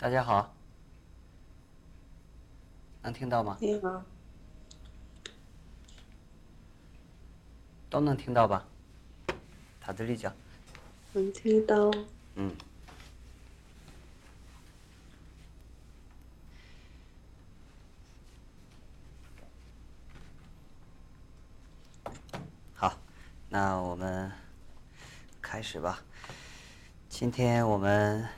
大家好，能听到吗？你好，都能听到吧？他这里讲，能听到。嗯。好，那我们开始吧。今天我们。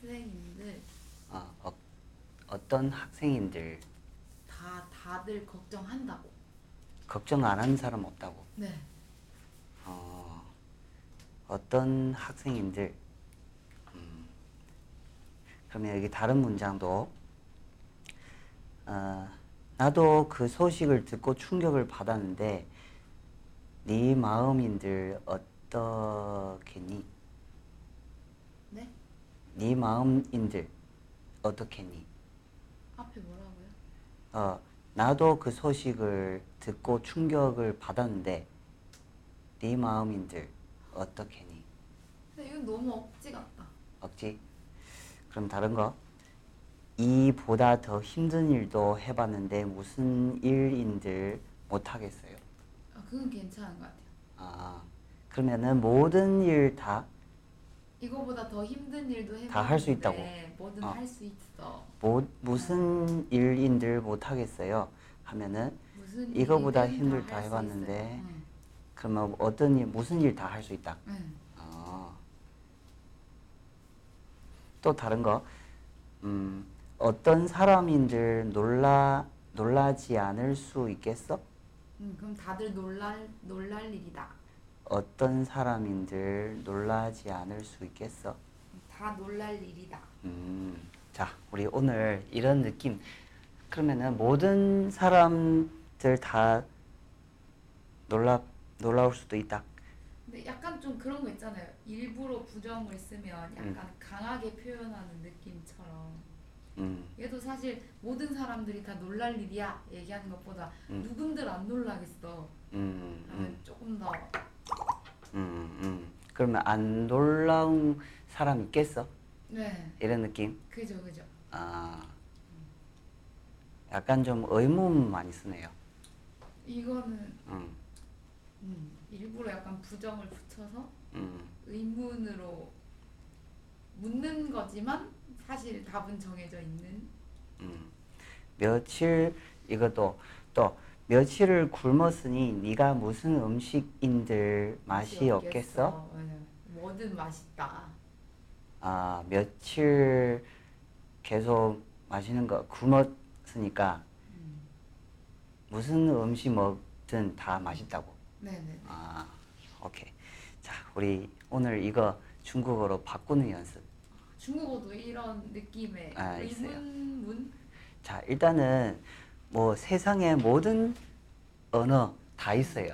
생인들 어, 어, 어떤 학생인들 다 다들 걱정한다고. 걱정 안 하는 사람 없다고. 네. 어, 어떤 학생인들 음, 그러면 여기 다른 문장도 어, 나도 그 소식을 듣고 충격을 받았는데 네 마음인들 어떻겠니? 네? 네 마음인들 어떻겠니? 앞에 뭐라고요? 어, 나도 그 소식을 듣고 충격을 받았는데 네 마음인들 어떻겠니? 근데 이건 너무 억지 같다. 억지? 그럼 다른 거? 이보다 더 힘든 일도 해봤는데 무슨 일인들 못하겠어요. 아, 그건 괜찮은 것 같아요. 아, 그러면은 모든 일 다 이거보다 더 힘든 일도 해봤는데 다할수 있다고. 뭐든 어. 할 수 있어. 뭐, 무슨 일인들 못하겠어요. 하면은 무슨 이거보다 일이든 힘들 다다 할수 해봤는데. 있어요. 응. 그러면 어떤 일, 무슨 일 다 할 수 있다. 응. 아. 또 다른 거, 음, 어떤 사람인들 놀라 놀라지 않을 수 있겠어? 응, 그럼 다들 놀랄 놀랄 일이다. 어떤 사람인들 놀라지 않을 수 있겠어? 다 놀랄 일이다. 음, 자, 우리 오늘 이런 느낌. 그러면은 모든 사람들 다 놀라 놀라울 수도 있다. 근데 약간 좀 그런 거 있잖아요. 일부러 부정을 쓰면 약간 음. 강하게 표현하는 느낌처럼. 음, 얘도 사실 모든 사람들이 다 놀랄 일이야 얘기하는 것보다 음. 누군들 안 놀라겠어 음, 하면 음, 조금 더 음, 음. 그러면 안 놀라운 사람 있겠어? 네, 이런 느낌. 그죠 그죠. 아, 약간 좀 의문 많이 쓰네요. 이거는 음, 음, 일부러 약간 부정을 붙여서 음, 의문으로 묻는 거지만 사실 답은 정해져 있는 음. 며칠 이것도 또 며칠을 굶었으니 네가 무슨 음식인들 맛이 없겠어? 네, 뭐든 맛있다. 아, 며칠 계속 마시는 거 굶었으니까 음. 무슨 음식 먹든 다 맛있다고. 네네. 아, 오케이. 자, 우리 오늘 이거 중국어로 바꾸는 연습. 중국어도 이런 느낌의 아, 있어요. 의문 문 자, 일단은 뭐 세상에 모든 언어 다 있어요.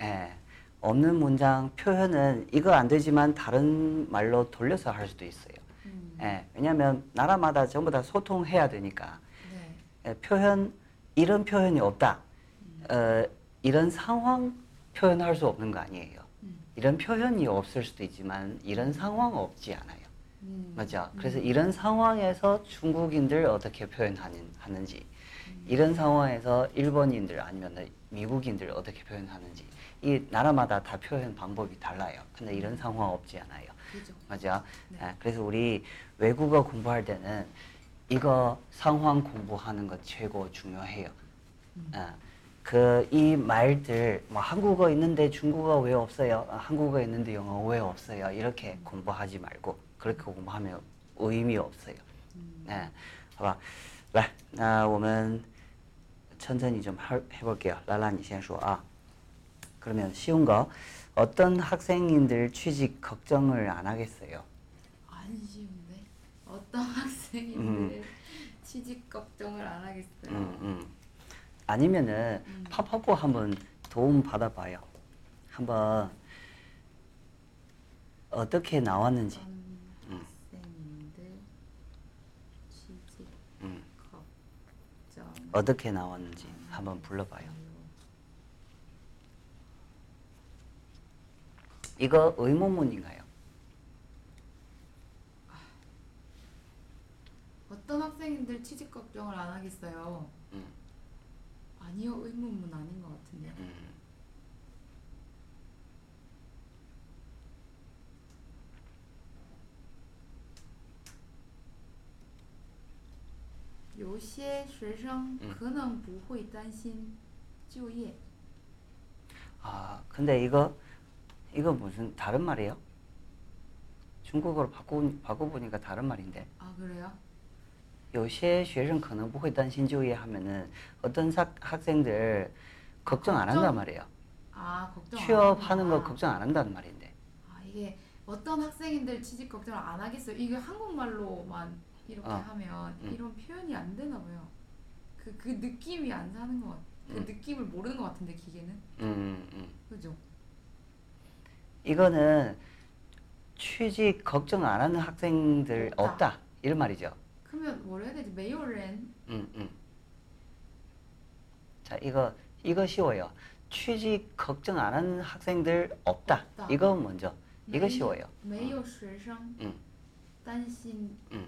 예. 없는 문장 표현은 이거 안 되지만 다른 말로 돌려서 할 수도 있어요. 음. 예. 왜냐하면 나라마다 전부 다 소통해야 되니까 네. 예, 표현 이런 표현이 없다. 어, 이런 상황 표현할 수 없는 거 아니에요. 음. 이런 표현이 없을 수도 있지만 이런 상황 없지 않아요. 음. 음. 그래서 이런 상황에서 중국인들 어떻게 표현하는지, 이런 상황에서 일본인들 아니면 미국인들 어떻게 표현하는지, 이 나라마다 다 표현 방법이 달라요. 근데 이런 상황 없지 않아요. 그죠. 맞죠? 네. 예, 그래서 우리 외국어 공부할 때는 이거 상황 공부하는 거 최고 중요해요. 음. 그 이 말들 뭐 한국어 있는데 중국어 왜 없어요? 아, 한국어 있는데 영어 왜 없어요? 이렇게 공부하지 말고 그렇게 공부하면 의미 없어요. 嗯 네, 好吧，来，那我们 천천히 좀 해볼게요. 랄란이 先说 아. 그러면 쉬운 거 어떤 학생님들 취직 걱정을 안 하겠어요? 안 쉬운데 어떤 학생인들 음. 취직 걱정을 안 하겠어요. 음, 음. 아니면은 음. 팝하고 한번 도움 받아봐요. 한번 어떻게 나왔는지. 음. 어떻게 나왔는지 한번 불러봐요. 이거 의문문인가요? 어떤 학생인들 취직 걱정을 안 하겠어요? 음. 아니요 의문문 아닌 것 같은데요. 음. 有些学生可能不会担心就业。 아, 근데 이거 이거 무슨 다른 말이에요? 중국어로 바꾸 바꿔보니까 다른 말인데. 아 그래요? 有些学生可能不会担心就业 하면은 어떤 사, 학생들 걱정 안 한단 걱정? 말이에요. 아 걱정 안 취업하는 거 하는구나. 걱정 안 한다는 말인데. 아 이게 어떤 학생인들 취직 걱정을 안 하겠어요. 이게 한국말로만 이렇게 어. 하면 음. 이런 표현이 안 되나 봐요. 그 그 느낌이 안 사는 것 같. 그 음. 느낌을 모르는 것 같은데 기계는 음, 음. 그죠? 이거는 취직 걱정 안 하는 학생들 없다. 없다. 이런 말이죠. 그러면 뭐라 해야 되지? 메이오렌 음, 음. 자, 이거 이거 쉬워요. 취직 걱정 안 하는 학생들 없다. 없다. 이거 먼저. 이거 쉬워요. 没有学生 음. 担心 음.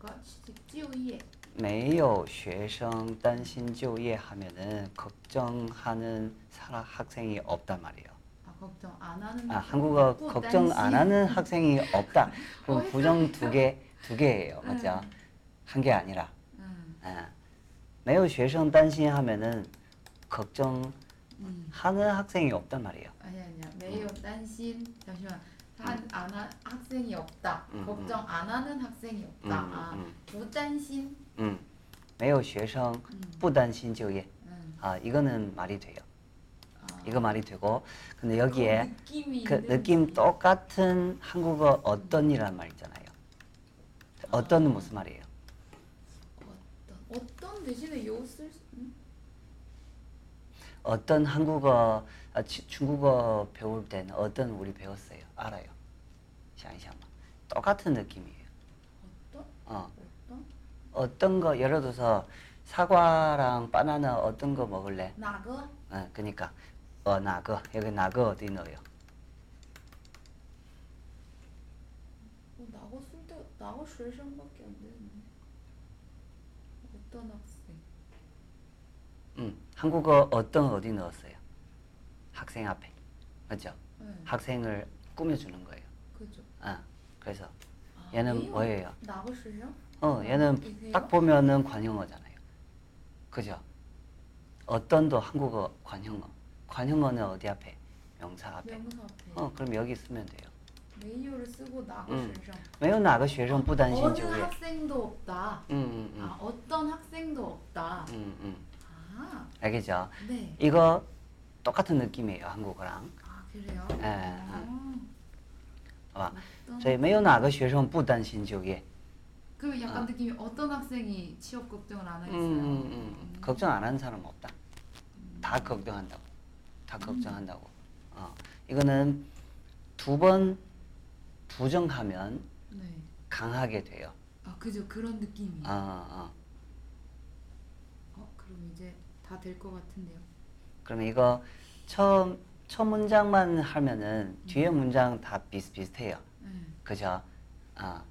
아까 취직 就业没有学生担心就业 하면은 걱정하는 사람 학생이 없단 말이에요. 아 걱정 안 하는 아, 학생. 한국어 또 걱정 안担心 하는 학생이 없다. 그럼 어, 부정 두 개, 두 개예요. 음. 맞죠? 한 개 아니라. 음, 아. 没有学生担心 하면은 걱정하는 음. 학생이 없단 말이에요. 아니 아니야. 매우担心 잠시만. 한, 안 하, 학생이 없다. 음, 걱정 안 하는 학생이 없다. 음, 아, 음. 不担心. 음. 没有学生 음. 不担心就业. 음. 아, 이거는 말이 돼요. 아, 이거 말이 되고 근데 여기에 그 느낌이 그 있는지. 느낌 똑같은 한국어 어떤이라는 말 있잖아요. 어떤은 무슨 말이에요? 어떤 어떤 대신에 요쓸 수- 음? 어떤 한국어, 아, 치, 중국어 배울 때는 어떤 우리 배웠어요? 알아요. 샹샹. 똑같은 느낌이에요. 어떤? 어. 어떤? 어떤 거, 예를 들어서 사과랑 바나나 어떤 거 먹을래? 나거? 어, 그니까. 어, 나거. 여기 나거 어디 넣어요? 어, 나고 쓸데 나고 学生밖에 안 되는데 어떤 학생? 음, 한국어 어떤 어디 넣었어요? 학생 앞에 맞죠? 네. 학생을 꾸며주는 거예요. 그죠. 아 그래서 아, 얘는 매우 뭐예요? 나고 学生? 어 얘는 이게요? 딱 보면은 관형어잖아요. 그죠? 어떤도 한국어 관형어. 관형어는 어디 앞에? 명사 앞에. 명사 앞에. 어 그럼 여기 쓰면 돼요. 메이오를 쓰고 나고 음. 学生. 没有哪个学生不担心 어느 就业。 학생도 없다. 음, 음, 아 어떤 학생도 없다. 음, 음. 아 알겠죠? 네. 이거 똑같은 느낌이에요 한국어랑. 아 그래요? 예, 아, 아, 어떤 所以没有哪个学生不担心就业。 그 약간 아. 느낌이 어떤 학생이 취업 걱정을 안 음, 하겠어요? 음, 음. 걱정 안 하는 사람 없다. 다 걱정한다고. 다 걱정한다고. 어. 이거는 두 번 부정하면 네. 강하게 돼요. 아 그죠 그런 느낌이. 어, 어. 어 그럼 이제 다 될 것 같은데요. 그러면 이거 처음 첫 문장만 하면은 음. 뒤에 문장 다 비슷비슷해요. 네. 그죠? 아.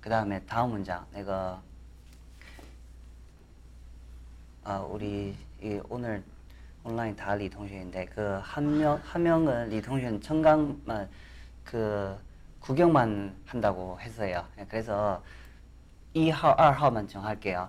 그다음에 다음 문장. 내가 아, 우리 이 오늘 온라인 다 리 동생인데 그 한 명한 아. 명은 리 동생 청강만 그 구경만 한다고 했어요. 네, 그래서 1호, 2호만 아, 정할게요.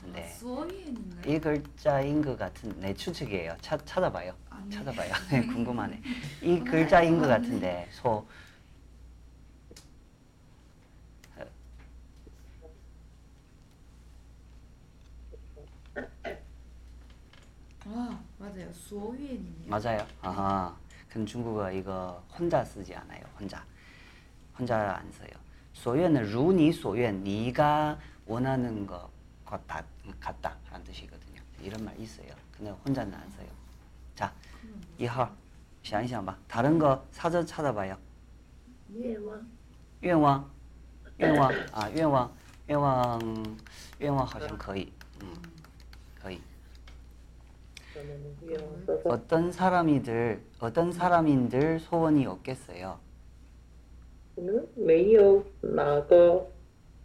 같은데. 아, 수어이엔인가요? 이 글자인 것 같은 내 추측이에요. 차, 찾아봐요. 아니. 찾아봐요. 네, 궁금하네. 이 아, 글자인 것 같은데 소. 아 맞아요. 수어이엔이네요. 맞아요. 아하. 근데 중국어 이거 혼자 쓰지 않아요. 혼자. 혼자 안 써요. 소연은 루니 소연, 네가 원하는 거 같다, 같다 라는 뜻이거든요. 이런 말 있어요. 근데 혼자는 안 써요. 자, 이하 想一想吧. 다른 거 사전 찾아봐요. 愿望愿望,愿望啊,愿望,愿望,愿望好像可以. 음, 可以. 그러면愿望 써서 어떤 사람이들 어떤 사람인들 소원이 없겠어요. 嗯没有哪个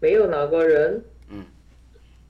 没有哪个人 음.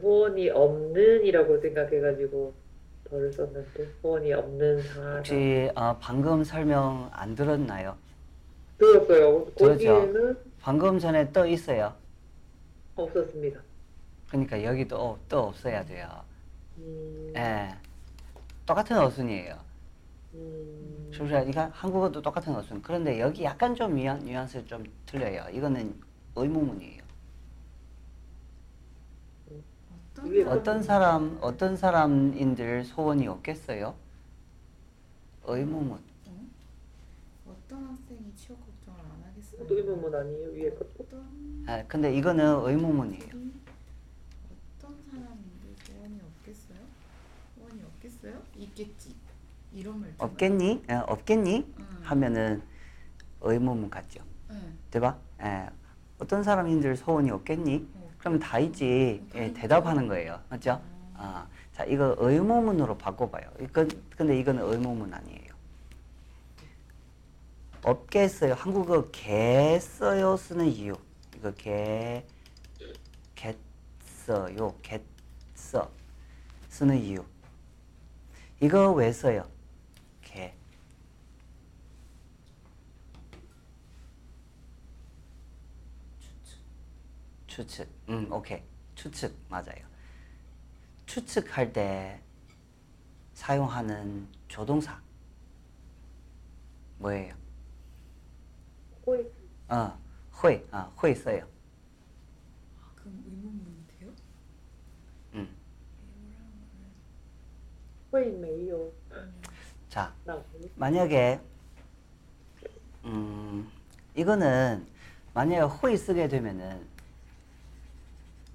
후원이 없는이라고 생각해가지고 벌을 썼는데 후원이 없는 상황. 혹시 아, 방금 설명 안 들었나요? 들었어요. 거기에는 방금 전에 또 있어요. 없었습니다. 그러니까 여기도 또 없어야 돼요. 음... 예. 똑같은 어순이에요. 음... 그러니까 한국어도 똑같은 어순. 그런데 여기 약간 좀 뉘앙스 좀 틀려요. 이거는 의문문이에요. 어떤 사람- 어떤 사람, 어떤 사람인들 소원이 없겠어요? 의무문. 어떤 학생이 취업 걱정을 안 하겠어요? 또 의문문 아니에요? 위에 것도? 어떤 아, 근데 이거는 의무문이에요. 어떤 사람인데 소원이 없겠어요? 소원이 없겠어요? 있겠지. 이런 말. 없겠니? 예, 없겠니? 응. 하면은 의무문 같죠. 응. 对吧? 예. 어떤 사람인들 소원이 없겠니? 어, 그럼 다 있지. 다 예. 대답하는 거예요. 맞죠? 아, 자, 이거 의무문으로 바꿔봐요. 이건, 근데 이거는 의무문 아니에요. 없겠어요. 한국어 겠어요 쓰는 이유. 이거 개, 겠어요. 겠어 쓰는 이유. 이거 왜 써요? 개. 추측. 음, 오케이. 추측 맞아요. 추측할 때 사용하는 조동사 뭐예요? 회. 어, 회. 아, 회 써요. 아, 그럼 의문문 돼요? 음. 회 메요. 자, 만약에 음, 이거는 만약에 회 쓰게 되면은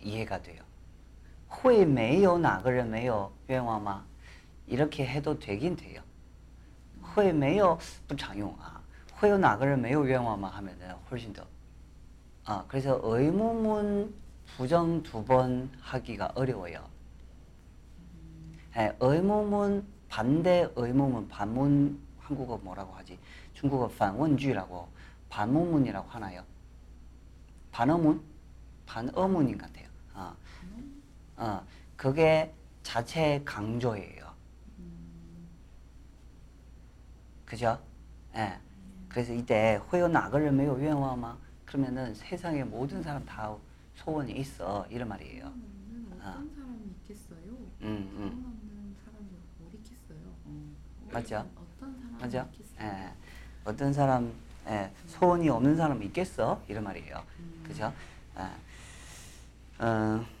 이해가 돼요. 会没有哪个人没有愿望吗? 이렇게 해도 되긴 돼요. 会没有不常用啊.会有哪个人没有愿望吗? 하면은 훨씬 더. 아, 그래서 의무문 부정 두 번 하기가 어려워요. 예, 의무문 반대 의무문 반문 한국어 뭐라고 하지? 중국어 반원주라고 반문문이라고 하나요? 반어문? 반어문인 것 같아요. 어, 그게 자체 강조예요. 그죠? 예. 그래서 이때 회원나가려면 위험하마 그러면은 세상의 모든 사람 다 소원이 있어 이런 말이에요. 어떤 어. 사람이 있겠어요? 음, 음. 맞죠? 음. 맞죠? 예. 어떤 사람 예. 소원이 없는 사람 있겠어 이런 말이에요. 음. 그죠? 예. 어.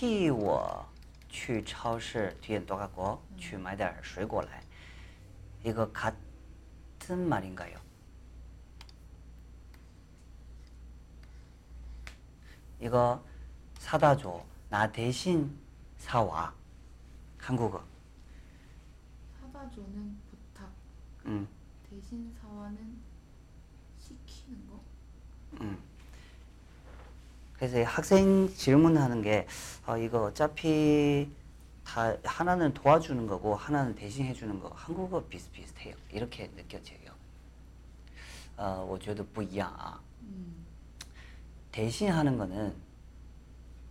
替我去超市 뒤엔 똑같고 去买点儿水果来. 이거 같은 말인가요? 이거 사다 줘. 나 대신 사와. 한국어. 사다 줘는 부탁, 음. 대신 사와는 시키는 거. 음. 그래서 이 학생 질문하는 게 어, 이거 어차피 다 하나는 도와주는 거고 하나는 대신 해주는 거 한국어 비슷비슷해요. 이렇게 느껴져요. 어, 我觉得不一样啊. 음. 대신 하는 거는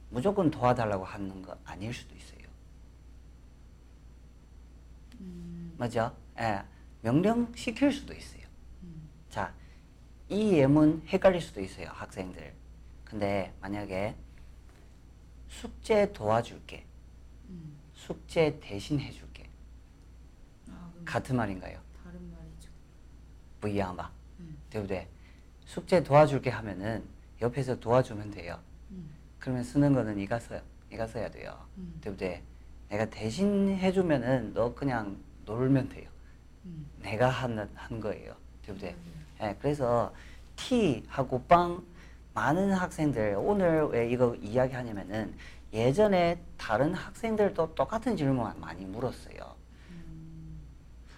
무조건 도와달라고 하는 거 아닐 수도 있어요. 음. 맞죠? 예. 명령 시킬 수도 있어요. 음. 자, 이 예문 헷갈릴 수도 있어요, 학생들. 근데 만약에 숙제 도와줄게. 음. 숙제 대신 해줄게. 아, 그럼 같은 말인가요? 다른 말이죠. 不一样吧? 음. 对不对? 숙제 도와줄게 하면은 옆에서 도와주면 돼요. 음. 그러면 쓰는 거는 네가 써요. 네가 써야 돼요. 음. 对不对? 내가 대신 해주면은 너 그냥 놀면 돼요. 음. 내가 하는 한 거예요. 对不对? 음. 예, 그래서 T하고 빵 많은 학생들 오늘 왜 이거 이야기하냐면은 예전에 다른 학생들도 똑같은 질문 많이 물었어요. 음.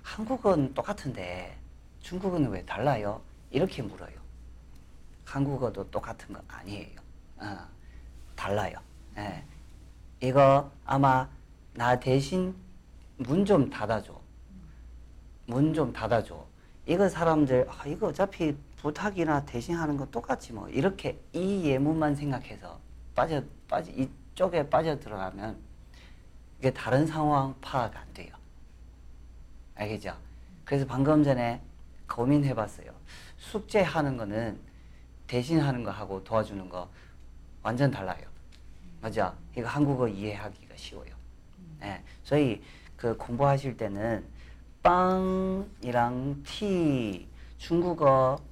한국어는 똑같은데 중국어는 왜 달라요? 이렇게 물어요. 한국어도 똑같은 거 아니에요. 어, 달라요. 예. 이거 아마 나 대신 문 좀 닫아줘. 문 좀 닫아줘. 이거 사람들 아, 이거 어차피 부탁이나 대신하는 거 똑같지 뭐 이렇게 이 예문만 생각해서 빠져 빠져 이쪽에 빠져 들어가면 이게 다른 상황 파악 안 돼요. 알겠죠? 그래서 방금 전에 고민해봤어요. 숙제하는 거는 대신하는 거 하고 도와주는 거 완전 달라요. 맞아? 이거 한국어 이해하기가 쉬워요. 예, 所以그 공부하실 때는 빵이랑 티 중국어 뜻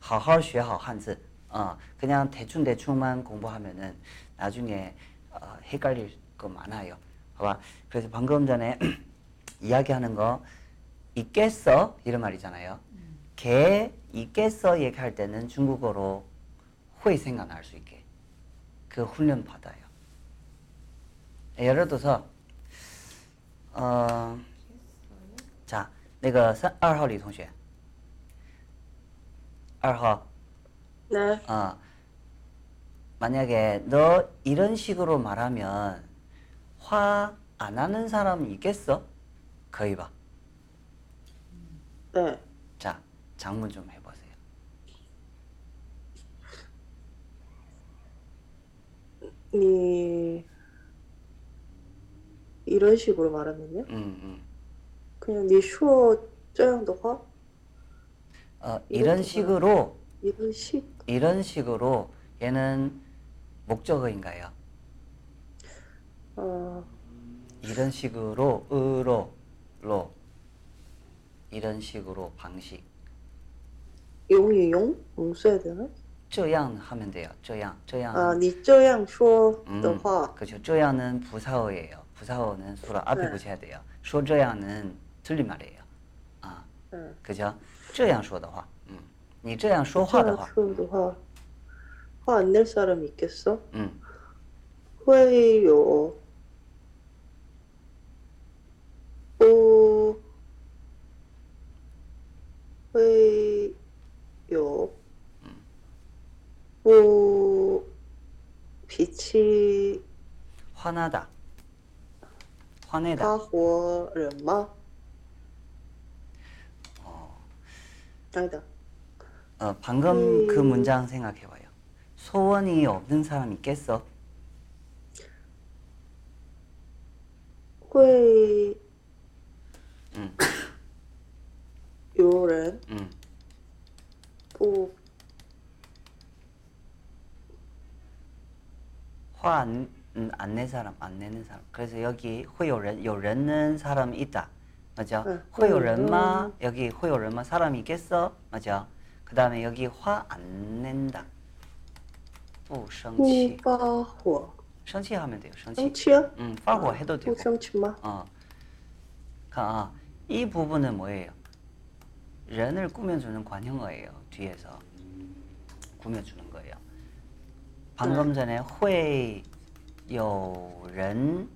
好好学好汉字아 그냥 대충 대충만 공부하면은 나중에 어, 헷갈릴 거 많아요. 봐봐. 그래서 방금 전에 이야기하는 거 있겠어 이런 말이잖아요. 걔 있겠어 얘기할 때는 중국어로 회 생각날 수 있게 그 훈련 받아요. 예를 들어서 어, 자, 那个三二号李同学， 알하. 네. 어, 만약에 너 이런 식으로 말하면 화 안 하는 사람 있겠어? 거의 봐. 네. 자, 장문 좀 해보세요. 이 이런 식으로 말하면요. 음, 음. 그냥 니 슈어 쩌양도 화? 어, 이런 식으로 이런 식 이런 식으로 얘는 목적어인가요? 어, 이런 식으로 으로 로 이런 식으로 방식 用一用용 써야 되나? 这样 하면 돼요. 这样这样 아, 你这样说的 음, 话， 그렇죠. 这样는 부사어예요. 부사어는 수로 앞에 네. 붙여야 돼요. 说这样는 틀린 말이에요. 아, 嗯， 그죠? 这样说的话, 음. 你这样说这话的话,样说的话，화 안 낼 사람 있겠어? 음. 会有不会有不脾气 화나다. 화내다. 发火人吗？ 아니다. 어, 방금 그 음. 그 문장 생각해봐요. 소원이 없는 사람 있겠어? 회 응, 요런 응. 부 화 안 안내 음, 사람 안 내는 사람. 그래서 여기 후요렌 요렌는 사람 있다. 맞죠? 응, 会有人吗? 음. 여기 会有人吗? 사람이 있겠어? 맞죠? 그다음에 여기 화 안 낸다. 不生不气.发火，生气 하면 돼요. 生气.生气啊？ 음, 发火 해도 不 되고. 生气吗？ 어. 가, 아, 이 부분은 뭐예요? 렌을 꾸며주는 관형어예요. 뒤에서 꾸며주는 거예요. 방금 전에 会有人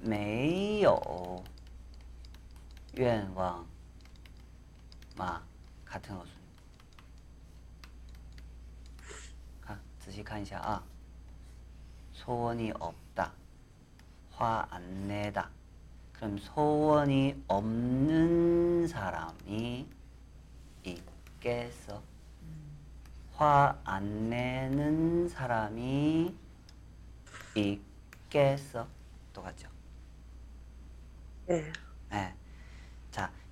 没有 愿望吗? 같은 어순. 아, 仔细看一下啊. 소원이 없다. 화 안 내다. 그럼 소원이 없는 사람이 있겠어? 화 안 내는 사람이 있겠어? 똑같죠? 예. 네.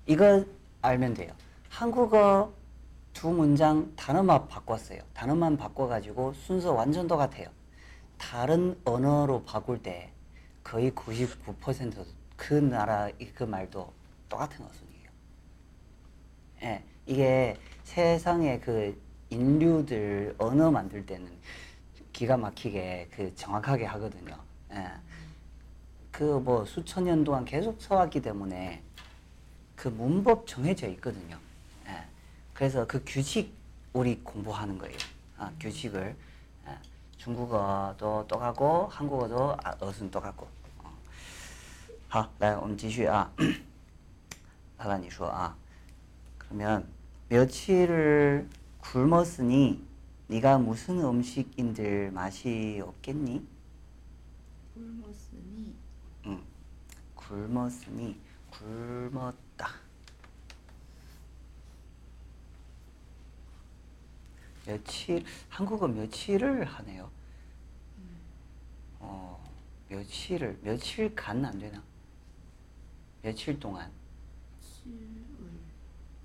자, 이거 알면 돼요. 한국어 두 문장 단어만 바꿨어요. 단어만 바꿔가지고 순서 완전 똑같아요. 다른 언어로 바꿀 때 거의 99%그 나라 그 말도 똑같은 어순이에요. 예, 이게 세상의 그 인류들 언어 만들 때는 기가 막히게 그 정확하게 하거든요. 예. 그뭐 수천 년 동안 계속 써왔기 때문에 그 문법 정해져 있거든요. 예. 그래서 그 규칙 우리 공부하는 거예요. 아, 규칙을 예. 중국어도 똑같고 한국어도 아, 어순 똑같고. 어. 好，来我们继续啊。老板你说啊 그러면 며칠을 굶었으니 네가 무슨 음식인들 맛이 없겠니? 굶었으니 응. 굶었으니 굶었다. 며칠 한국어 며칠을 하네요. 어 며칠을 며칠간 안 되나? 며칠 동안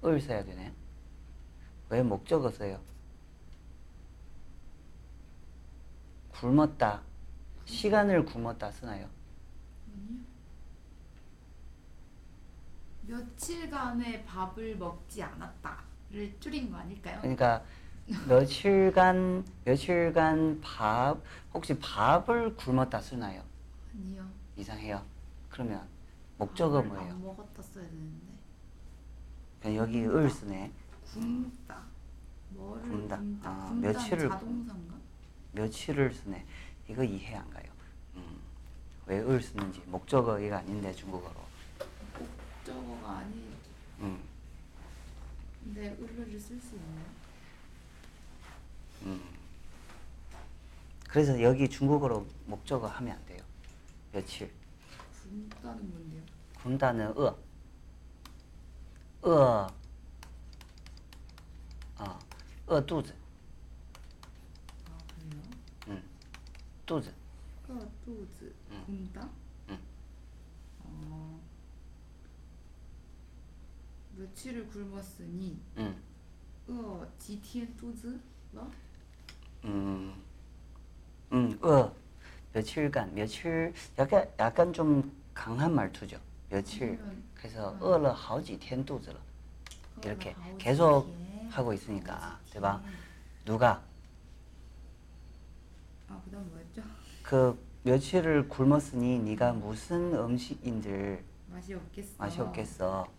을 써야 되네. 왜 목적어 써요? 굶었다. 시간을 굶었다 쓰나요? 며칠간의 밥을 먹지 않았다를 줄인 거 아닐까요? 그러니까 며칠간 며칠간 밥 혹시 밥을 굶었다 쓰나요? 아니요. 이상해요. 그러면 목적어 밥을 뭐예요? 안 먹었다 써야 되는데 그냥 여기 을 쓰네. 굶다. 뭐를 굶다. 굶다. 아, 굶다는 며칠을 자동사인가? 며칠을 쓰네. 이거 이해 안 가요. 음, 왜 을 쓰는지 목적어가 아닌데 중국어로. 저거가 아니. 음. 근데 을을 쓸수 있나요? 음. 그래서 여기 중국어로 목적어 하면 안 돼요. 며칠. 군단은 뭔데요? 군단은 어. 어. 아, 어, 어 두즈. 아 그래요? 응. 두즈. 어 두즈. 군단? 며칠을 굶었으니 응. 어, 지티엔 뚜즈? 뭐? 음, 음, 어, 며칠간, 며칠, 약간, 약간 좀 강한 말투죠. 며칠. 그래서 어, 러 하오지 텐 뚜즈러. 이렇게 계속 하고 있으니까, 대박. 누가? 아, 그 다음 뭐였죠? 그, 며칠을 굶었으니 네가 무슨 음식인들 맛이 없겠어. 맛이 없겠어.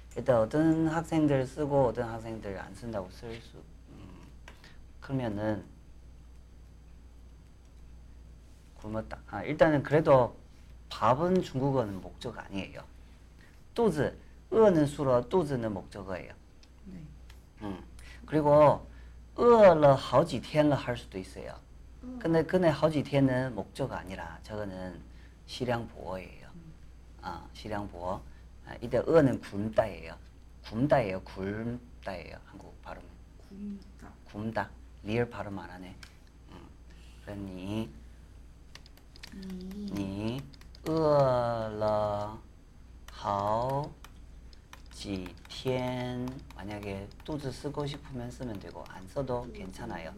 일단 어떤 학생들 쓰고 어떤 학생들 안 쓴다고 쓸 수. 음, 그러면은 굶었다. 아, 일단은 그래도 밥은 중국어는 목적 아니에요. 肚子, 으는 수로 肚子는 목적어예요. 네. 음. 그리고 饿了好几天了 할 수도 있어요. 어, 근데 근데 好几天는 목적 아니라 저거는 시량 보어예요. 아, 시량 보어. 아, 이때 饿는 굶다예요. 굶다예요. 굶다예요. 한국 발음. 굶다. 굶다. 리얼 발음 안 하네. 음. 그러니 你你饿了好几天 만약에 肚子 쓰고 싶으면 쓰면 되고 안 써도 괜찮아요.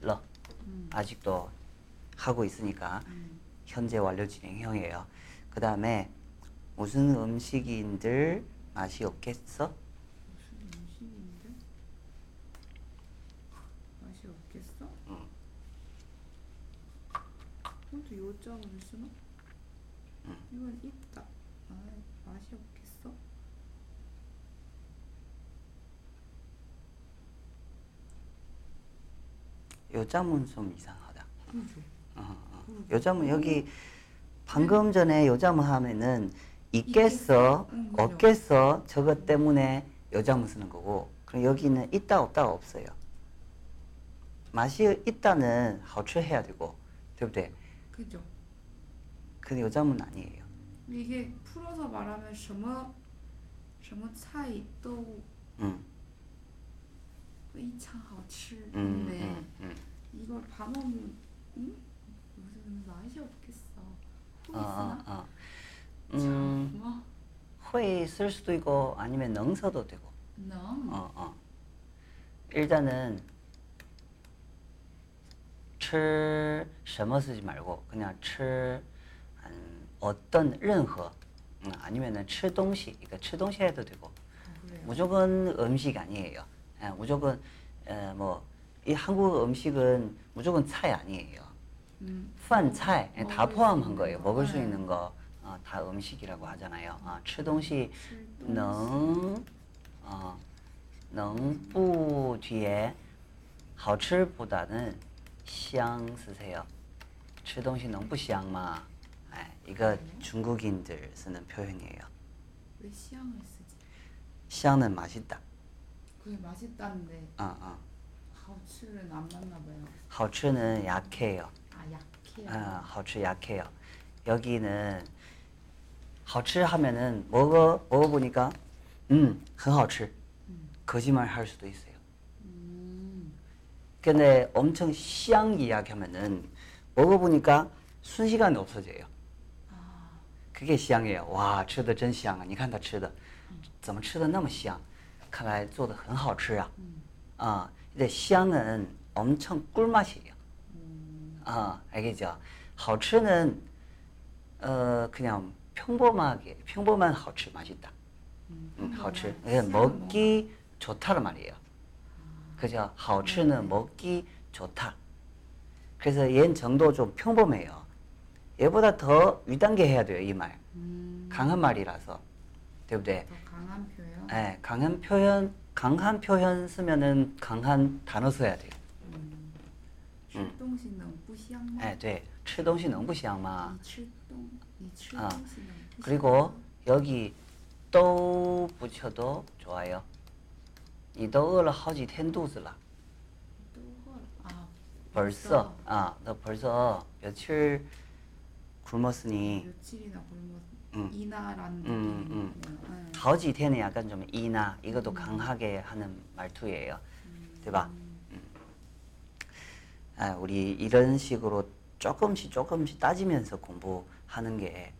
러 음. 아직도 하고 있으니까 음. 현재 완료 진행형이에요. 그 다음에 무슨 음식인들 맛이 없겠어? 무슨 음식인데 맛이 없겠어? 음. 그것도 요점을 쓰나? 음. 이건 있다. 아 맛이 없겠어? 요점은 좀 이상하다. 그죠. 어, 어. 요점은 여기 방금 전에 요점을 하면은 있겠어, 응, 그죠. 없겠어 저것 때문에 요점을 쓰는 거고 그럼 여기는 있다 없다가 없어요. 맛이 있다는 好吃 해야 되고, 对不对? 그죠. 근데 요점은 아니에요. 이게 풀어서 말하면 什么什么菜都 음, 非常好吃. 음, 근데 음, 음. 이걸 반어면 음? 무슨 맛이 없겠어. 어, 어, 후있으나? 어. 음, 뭐? 会쓸 수도 있고 아니면 능 써도 되고. 너무 어, 어. 일단은 吃什么 쓰지 말고 그냥 吃 음, 어떤 任何 음, 아니면은 吃东西 그러니까 吃东西 해도 되고 아, 그래요. 무조건 음식 아니에요. 예, 무조건 에, 뭐이 한국 음식은 무조건 차이 아니에요. 음, 饭菜예, 다 먹을 수 포함한 있는 거예요. 거. 먹을 수 네. 있는 거 어, 다 음식이라고 하잖아요. 아, 吃东西 칠동能 어, 能不 뒤에 好吃 보다는 香 쓰세요. 吃东西能不香吗? 예, 이거 중국인들 쓰는 표현이에요. 왜 시향을 쓰지? 香는 맛있다. 그게 맛있다는데 어, 어. 하우츠는 안 맞나 봐요. 好吃는 약해요. 아 약해요. 아, 好吃 약해요. 여기는 好吃 하면은 먹어 먹어보니까 음, 很好吃. 음. 거짓말 할 수도 있어요. 음. 근데 엄청 香 이야기하면은 먹어보니까 순식간에 없어져요. 아, 그게 香예요. 와, 吃的真香啊!你看他吃的怎么吃的那么香?看来做的很好吃啊. 음. 아, 근데 香은 엄청 꿀맛이에요. 음. 아, 알겠죠? 好吃는 어, 그냥 평범하게 평범한 好吃 맛있다. 음. 음, 好吃. 평범한 그냥 시향은 먹기 좋다는 말이에요. 그죠? 好吃는 먹기 좋다. 그래서 얘는 정도 좀 평범해요. 얘보다 더 위단계 해야 돼요, 이 말. 음. 강한 말이라서. 对不对? 더 강한 표현. 예, 강한 표현, 강한 표현 쓰면은 강한 단어 써야 돼요. 음. 음. 吃东西能不香吗? 예, 对.吃东西能不香吗?你吃 东你吃 아, 东西能不香 그리고 吗? 여기 또 붙여도 좋아요. 你都饿了好几天肚子了。 또 헐. 아 벌써 아, 너 벌써 며칠 굶었으니 며칠이나 굶었 음. 이나라는 음, 음. 느낌이구나. 好几天은 약간 좀 이나 이것도 강하게 하는 말투예요. 对吧? 음. 아, 우리 이런 식으로 조금씩 조금씩 따지면서 공부 하는 게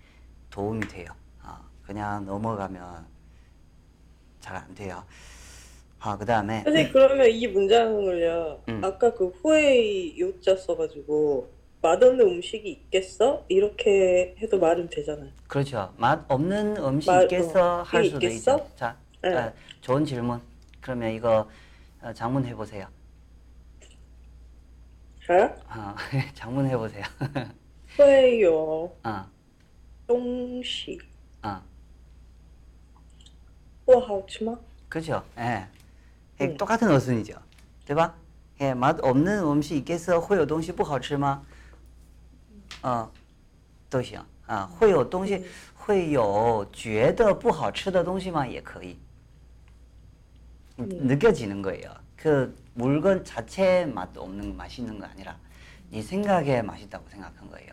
도움이 돼요. 아, 그냥 넘어가면 잘 안 돼요. 아, 그 다음에 선생님 그러면 이 문장을요. 음. 아까 그 후에이 요자 써가지고 맛없는 음식이 있겠어? 이렇게 해도 말은 되잖아요. 그렇죠. 맛 없는 음식 말- 있겠어 어, 할 수도 있겠어? 있죠. 자, 네. 아, 좋은 질문. 그러면 이거 어, 장문 해 보세요. 자, 아, 장문 해 보세요. 会有 아, 东西 아, 不好吃吗？ 그렇죠. 예, 예, 음. 똑같은 어순이죠. 对吧? 예, 맛 없는 음식 있겠어? 会有东西不好吃吗? 어, 都行. 아, 会有东西会有觉得不好吃的东西吗?也可以. 느껴지는 거예요. 그 물건 자체 맛 없는 맛있는 거 아니라 네 생각에 맛있다고 생각한 거예요.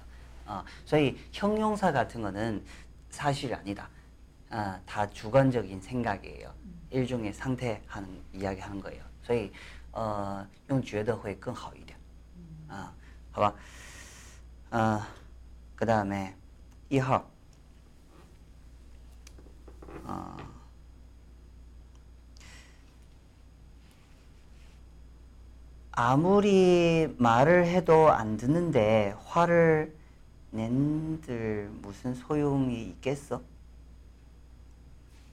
어, 所以 형용사 같은 거는 사실 아니다. 아, 다 주관적인 생각이에요. 일종의 상태 하는 이야기 하는 거예요. 所以 어, 用觉得会更好一点. 아, 好吧? 아, 그다음에 一号 어, 아무리 말을 해도 안 듣는데 화를 낸들 무슨 소용이 있겠어?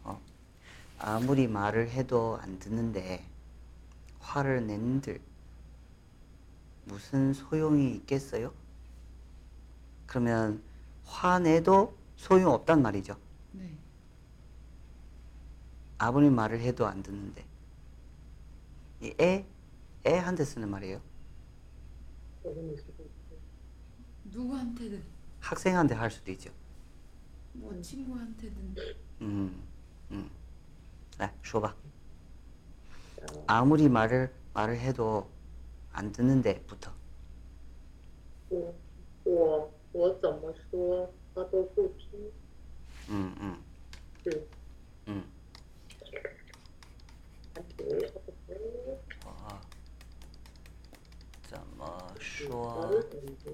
어, 아무리 말을 해도 안 듣는데 화를 낸들 무슨 소용이 있겠어요? 그러면 화내도 소용 없단 말이죠. 네. 아무리 말을 해도 안 듣는데 이 애, 애한테 쓰는 말이에요. 누구한테든 학생한테 할 수도 있죠. 뭐 친구한테든 음, 음. 네, 说吧. 아무리 말을 말을 해도 안 듣는데부터. 我我我怎么说他都不听， 음, 음, 是 음. 感觉差不多。我怎么我说的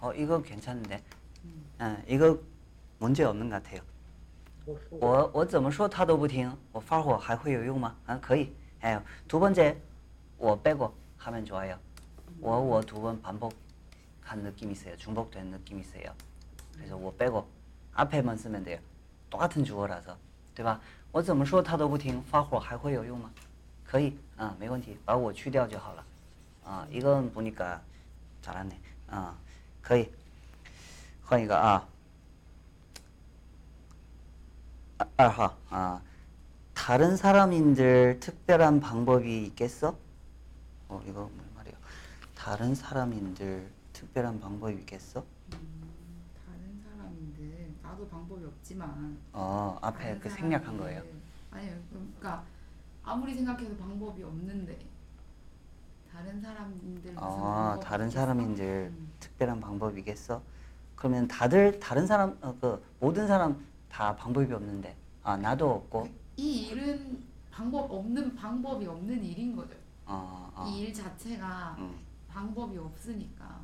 어 이거 괜찮은데. 음, 이거 문제 없는 것 같아요. 我说我我怎么说他都不听，我发火还会有用吗？啊，可以。哎，두 번째我빼고 하면 좋아요. 我我두 번 반복한 느낌이 있어요. 중복된 느낌이 있어요. 그래서 我 빼고 앞에만 쓰면 돼요. 똑같은 주어라서, 对吧？我怎么说他都不听，发火还会有用吗？可以啊，没问题，把我去掉就好了。啊， 이건 보니까 잘하네. 아, 可以。换一个啊。 아, 아하, 아, 다른 사람인들 특별한 방법이 있겠어? 어, 이거 뭐 말이야? 다른 사람인들 특별한 방법이 있겠어? 다른 사람인들 나도 방법이 없지만 어, 앞에 다른 그 생략한 거예요. 사람인들- 아니요 그러니까 아무리 생각해도 방법이 없는데 다른 사람인들 무슨 어, 방법이 다른 있겠어? 사람인들 음. 특별한 방법이겠어? 그러면 다들 다른 사람, 어, 그 모든 사람 다 방법이 없는데 아 나도 없고 이 일은 방법 없는 방법이 없는 일인 거죠. 어, 어. 이 일 자체가 음. 방법이 없으니까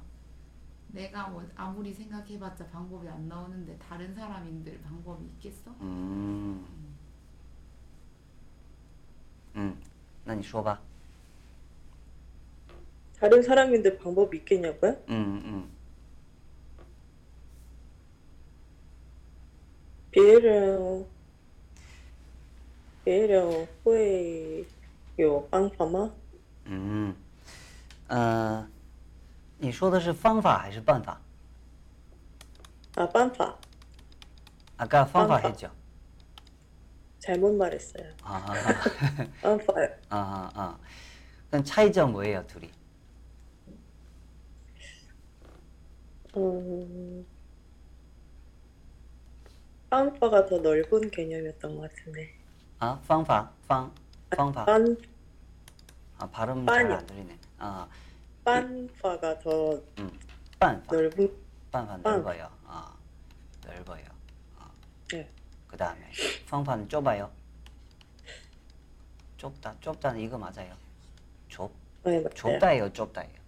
내가 뭐 아무리 생각해봤자 방법이 안 나오는데 다른 사람인들 방법이 있겠어? 음. 음. 那你说吧 다른 사람인데 방법이 있겠냐고요? 嗯嗯别人别人会有办法吗？嗯呃你说的是方法还是办法 아, 办法 아까 방파 방파. 했죠 잘못 말했어요. 아, 办法 아, 아, 아. 그럼 차이점 뭐예요 둘이 어. 빵빠가 더 넓은 개념이었던 것 같은데. 아, 방파, 방, 방파. 빤, 아, 아 발음 잘 안 들리네. 아, 빤빠가 더 음, 반파, 넓은. 반파 넓어요. 아, 넓어요. 아, 네. 그 다음에 방파는 좁아요. 좁다, 좁다는 이거 맞아요. 좁, 네, 좁다예요, 좁다예요.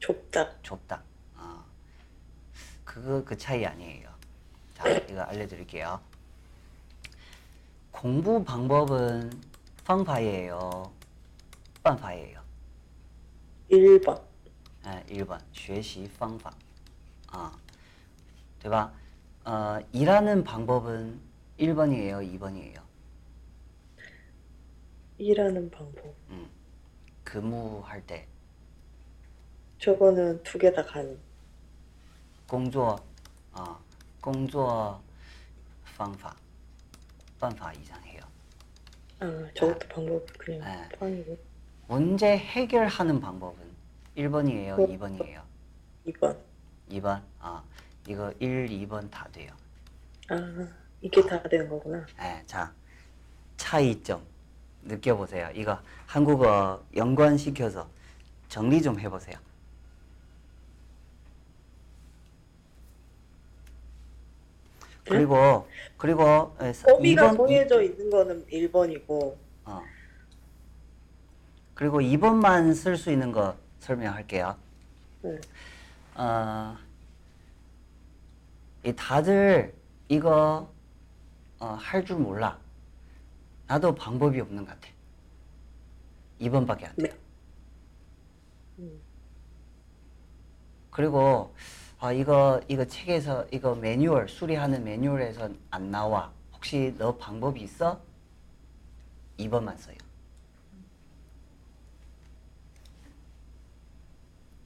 좁다. 좁다. 그거 그 차이 아니에요 자 이거 알려드릴게요 공부 방법은 방파예요 반파예요 1번. 哎，日本学习方法啊，对吧？呃，일하는 방법은 1번이에요, 2번이에요. 일하는 방법. 근무할 때 저거는 두 개 다 가능. 工作啊，工作方法办法 이상해요. 아, 저것도 방법 그냥 네. 팡이고. 문제 해결하는 방법은 1번이에요, 어. 2번이에요. 2번. 2번. 아, 이거 1, 2번 다 돼요. 아, 이게 다 되는 거구나. 예, 자, 차이점 느껴보세요. 이거 한국어 연관시켜서 정리 좀 해보세요. 그리고 그리고 에, 사- 범위가 이번- 정해져 있는 거는 1번이고 어. 그리고 2번만 쓸 수 있는 거 설명할게요. 네. 어, 이 다들 이거 어, 할 줄 몰라. 나도 방법이 없는 것 같아. 2번밖에 안 돼. 네. 음. 그리고 아, 이거 이거 책에서 이거 매뉴얼 수리하는 매뉴얼에서 안 나와. 혹시 너 방법이 있어? 2번만 써요.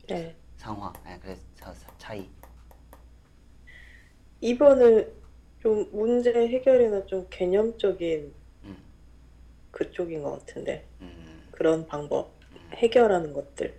네. 상황. 네, 그래서 차- 차이. 2번은 좀 문제 해결이나 좀 개념적인 음, 그쪽인 것 같은데 음, 그런 방법 해결하는 것들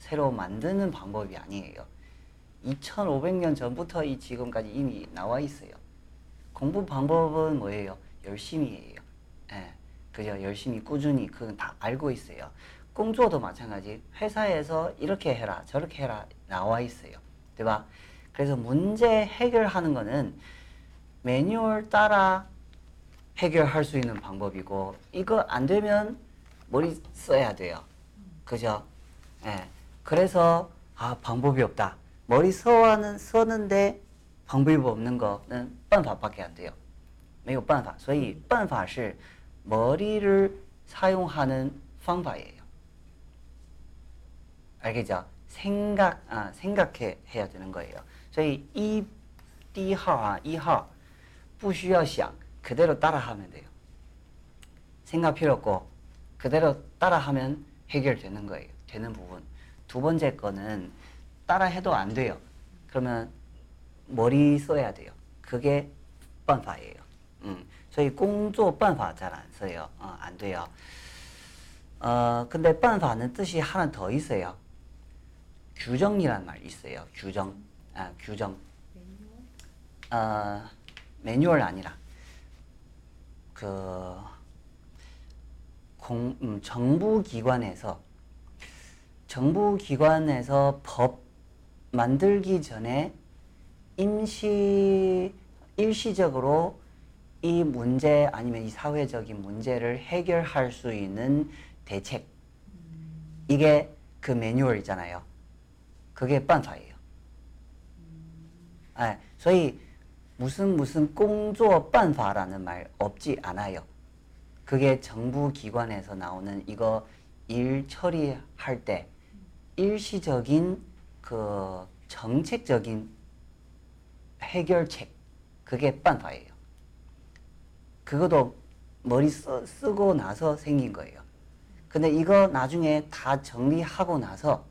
새로 만드는 방법이 아니에요. 2500년 전부터 이 지금까지 이미 나와 있어요. 공부 방법은 뭐예요? 열심히예요. 예. 그죠? 열심히 꾸준히 그건 다 알고 있어요. 공조도 마찬가지. 회사에서 이렇게 해라, 저렇게 해라 나와 있어요. 对吧? 그래서 문제 해결하는 거는 매뉴얼 따라 해결할 수 있는 방법이고 이거 안 되면 머리 써야 돼요. 그죠? 예. 그래서 아 방법이 없다. 머리 써는 쓰는데 방법이 없는 거는 办法밖에 안 돼요. 没有办法. 所以 办法是 머리를 사용하는 방법이에요. 알겠죠? 생각 아 생각해 해야 되는 거예요. 所以一第一号啊一号不需要想 그대로 따라하면 돼요. 생각 필요 없고 그대로 따라하면 해결되는 거예요. 되는 부분. 두 번째 거는 따라 해도 안 돼요. 그러면 머리 써야 돼요. 그게 반파예요. 음, 저희 공조 반파 잘 안 써요. 어, 안 돼요. 어, 근데 반파는 뜻이 하나 더 있어요. 규정이란 말 있어요. 규정, 아, 규정. 어, 매뉴얼 아니라 그 공, 음, 정부 기관에서 정부 기관에서 법 만들기 전에 임시 일시적으로 이 문제 아니면 이 사회적인 문제를 해결할 수 있는 대책 이게 그 매뉴얼이잖아요. 그게 반사예요. 아, 소위 무슨 무슨 공조 반사라는 말 없지 않아요. 그게 정부 기관에서 나오는 이거 일 처리할 때 일시적인 그 정책적인 해결책 그게 办法예요. 그것도 머리 써, 쓰고 나서 생긴 거예요. 근데 이거 나중에 다 정리하고 나서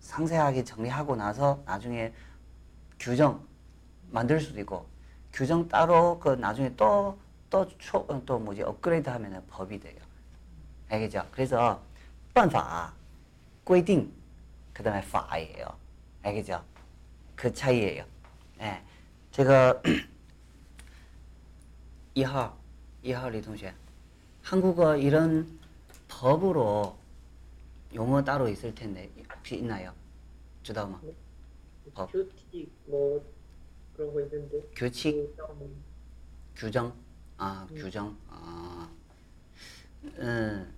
상세하게 정리하고 나서 나중에 규정 만들 수도 있고 규정 따로 그 나중에 또또또 또 뭐지 업그레이드 하면은 법이 돼요. 알겠죠? 그래서 办法规定 그다음에 法예요. 알겠죠? 그 차이예요. 예. 제가 2하 2하 리 동생 한국어 이런 법으로 용어 따로 있을 텐데 혹시 있나요? 주다마 법. 큐티 뭐 그런 거 있는데. 규칙 규정. 규정 아 규정 아 음,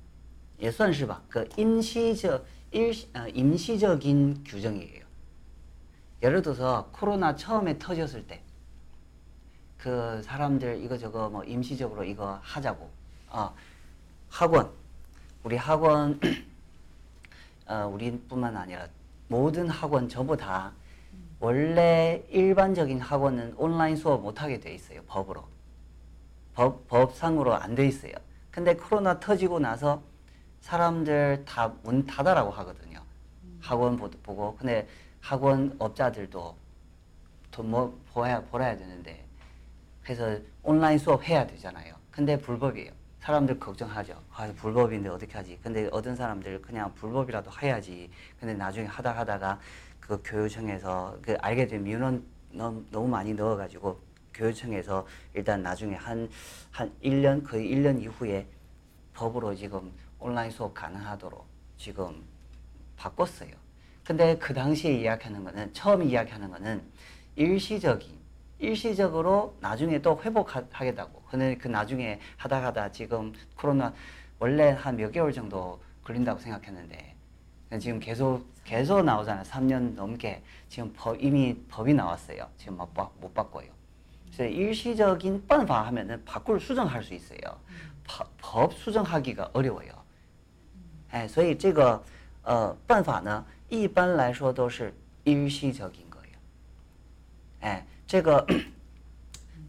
也算是吧. 그 임시적 일시 어, 임시적인 규정이에요. 예를 들어서 코로나 처음에 터졌을 때 그 사람들 이거 저거 뭐 임시적으로 이거 하자고 어, 학원 우리 학원 어, 우리뿐만 아니라 모든 학원 전부 다 원래 일반적인 학원은 온라인 수업 못 하게 돼 있어요 법으로 법 법상으로 안 돼 있어요. 근데 코로나 터지고 나서 사람들 다 문 닫아라고 하거든요. 학원 보- 보고 근데 학원 업자들도 돈뭐 보야 벌어야 되는데 그래서 온라인 수업 해야 되잖아요. 근데 불법이에요. 사람들 걱정하죠. 아, 불법인데 어떻게 하지? 근데 어떤 사람들 그냥 불법이라도 해야지. 근데 나중에 하다 하다가 그 교육청에서 그 알게 된 민원 너무, 너무 많이 넣어가지고 교육청에서 일단 나중에 한, 한 1년, 거의 1년 이후에 법으로 지금 온라인 수업 가능하도록 지금 바꿨어요. 근데 그 당시에 이야기하는 거는, 처음 이야기하는 거는 일시적인, 일시적으로 나중에 또 회복하겠다고. 근데 그 나중에 하다 하다 지금 코로나 원래 한 몇 개월 정도 걸린다고 생각했는데 지금 계속 계속 나오잖아요. 3년 넘게 지금 법, 이미 법이 나왔어요. 지금 못, 바, 못 바꿔요. 그래서 일시적인 办法 하면은 바꿀 수정할 수 있어요. 법, 법 수정하기가 어려워요. 哎，所以这个呃办法呢，一般来说都是일시적인 거예요. 哎，这个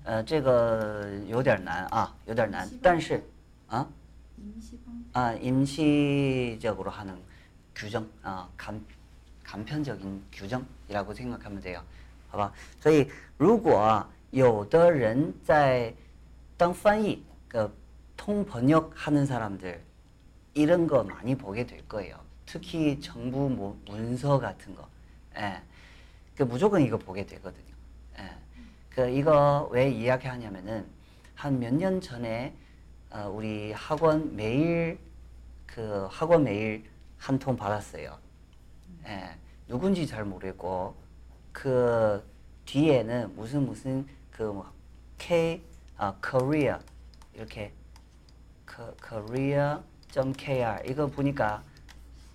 呃这个有点难啊，有点难，但是啊 임시방 아 임시적으로 하는 규정, 아 간, 간편적인 규정이라고 생각하면 돼요. 好吧？所以如果有的人在当翻译, 그 통번역 하는 사람들 이런 거 많이 보게 될 거예요. 특히 정부 뭐 문서 같은 거, 예, 그 무조건 이거 보게 되거든요. 예, 그 이거 왜 이야기하냐면은 한 몇 년 전에 어, 우리 학원 메일 그 학원 메일 한 통 받았어요. 예, 누군지 잘 모르겠고 그 뒤에는 무슨 무슨 그뭐 K 아 Korea 이렇게 그 .kr 이거 보니까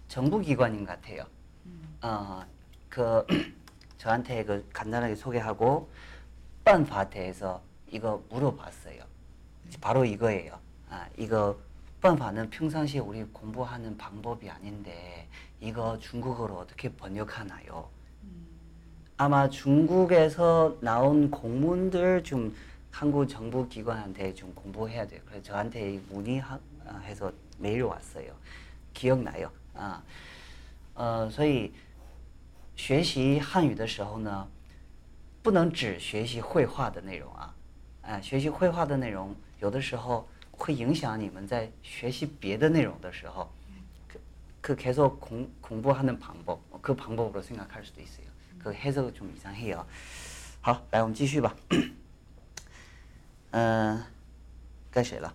정부 기관인 것 같아요. 음. 어, 그 저한테 그 간단하게 소개하고 흑반파트에서 이거 물어봤어요. 네. 바로 이거예요. 아, 이거 흑반파는 평상시에 우리 공부하는 방법이 아닌데 이거 중국어로 어떻게 번역하나요? 음. 아마 중국에서 나온 공문들 좀 한국 정부 기관한테 좀 공부해야 돼요. 그래서 저한테 문의해서 어, 메일 왔어요. 기억나요? 아, 어, 所以学习汉语的时候呢，不能只学习绘画的内容啊，啊，学习绘画的内容 有的时候会影响你们在学习别的内容的时候, 그, 그 계속 공, 공부하는 방법, 그 방법으로 생각할 수도 있어요. 그 해석은 좀 이상해요. 好，来我们继续吧。嗯，该谁了？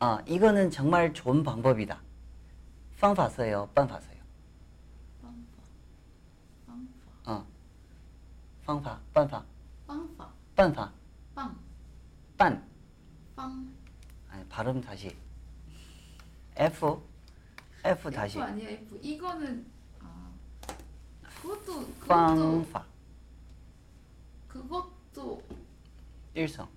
아, 이거는 정말 좋은 방법이다. 方法 써요, 办法 써요. 어. 方法,办法,方法办法,빵 반. 빵 아니, 발음 다시. F, F 다시. F 아니야 F 이거는 아 그것도 그것도 方法, 그것도 일성.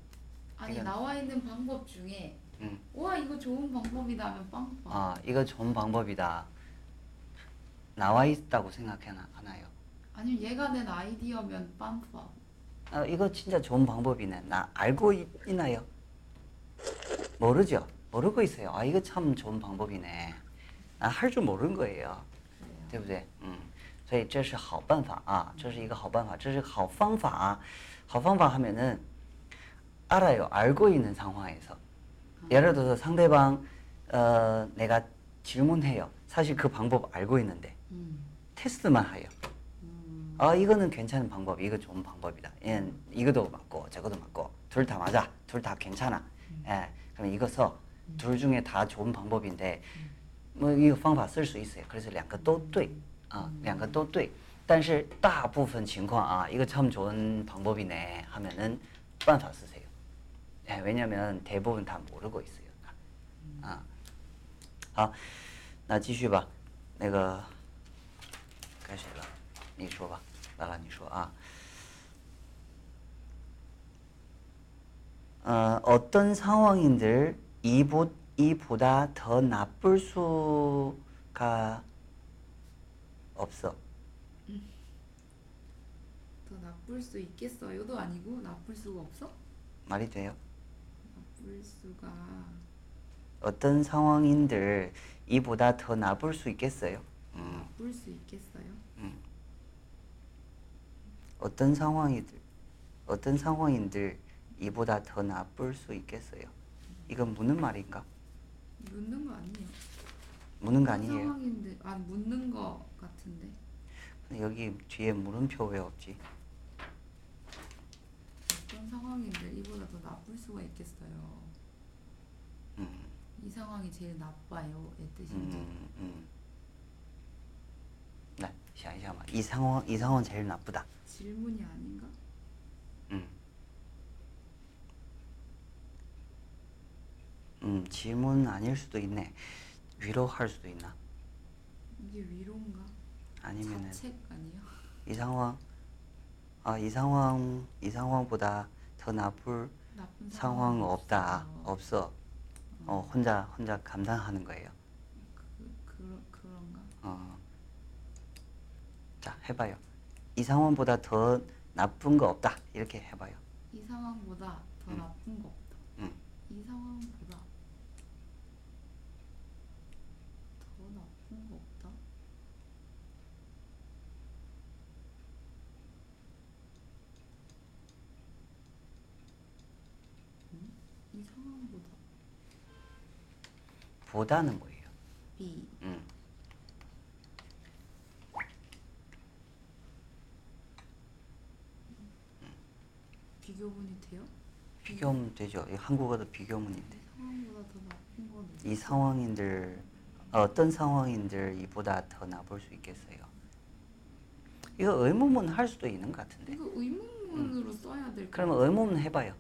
아니 이건- 나와 있는 방법 중에 음. 와 이거 좋은 방법이다 하면 빵빵 아, 이거 좋은 방법이다. 나와 있다고 생각하나요? 아니면 얘가 낸 아이디어면 빵빵 아, 이거 진짜 좋은 방법이네. 나 알고 있, 있나요? 모르죠. 모르고 있어요. 아, 이거 참 좋은 방법이네. 아, 할 줄 모르는 거예요. 对不对？嗯，所以这是好办法啊，这是一个好办法，这是好方法啊。好方法 하면은 알아요. 알고 있는 상황에서. 예를 들어서 상대방 어, 내가 질문해요. 사실 그 방법 알고 있는데 음. 테스트만 해요. 아 이거는 괜찮은 방법, 이거 좋은 방법이다. 얘 이거도 맞고 저거도 맞고 둘 다 맞아, 둘 다 괜찮아. 예, 그럼 이거 써. 둘 중에 다 좋은 방법인데 뭐 이거 方法쓸 수 있어요. 그래서 两个都对啊，两个都对。但是大部分情况啊， 이거 참 좋은 방법이네 하면은 办法 쓰 세요. 예, 왜냐면 대부분 다 모르고 있어요. 아, 好，那继续吧。那个该谁了？你说吧，拉拉，你说啊。 어, 어떤 상황인들 이보, 이보다 더 나쁠 수가 없어. 더 나쁠 수 있겠어요도 아니고 나쁠 수가 없어? 말이 돼요? 수가 어떤 상황인들 이보다 더 나쁠 수 있겠어요? 음, 나쁠 수 있겠어요? 어떤 상황이들 어떤 상황인들 이보다 더 나쁠 수 있겠어요? 이건 묻는 말인가? 묻는 거 아니에요? 묻는 거 아니에요? 상황인데 아 묻는 거 같은데 여기 뒤에 물음표 왜 없지? 그런 상황인데 이보다 더 나쁠 수가 있겠어요. 음. 이 상황이 제일 나빠요. 애 뜻인데. 음, 음. 네, 나, 샤이샤마. 이 상황, 이 상황 제일 나쁘다. 질문이 아닌가? 음. 음, 질문 아닐 수도 있네. 위로할 수도 있나? 이게 위로인가? 아니면은 자책 아니야? 이 상황 아, 이 상황 이 상황보다 더 나쁠 나쁜 상황 상황은 없다. 없어. 어, 혼자 혼자 감당하는 거예요. 그, 그런가? 어. 자, 해봐요. 이 상황보다 더 나쁜 거 없다. 이렇게 해봐요. 이 상황보다 더 음. 나쁜 거 없다. 음. 이 상황보다 더 나쁜 거 없다. 음? 이 상황보다 보다는 뭐예요? B 음. 비교분이 돼요? 비교하면 되죠. 이 한국어도 비교문인데. 이 상황보다 더 나쁜 건 이 상황인들 어떤 상황인들 이보다 더 나쁠 수 있겠어요. 이거 의문문 할 수도 있는 것 같은데. 이거 의문문으로 써야 될 거. 그러면 의문문 해봐요.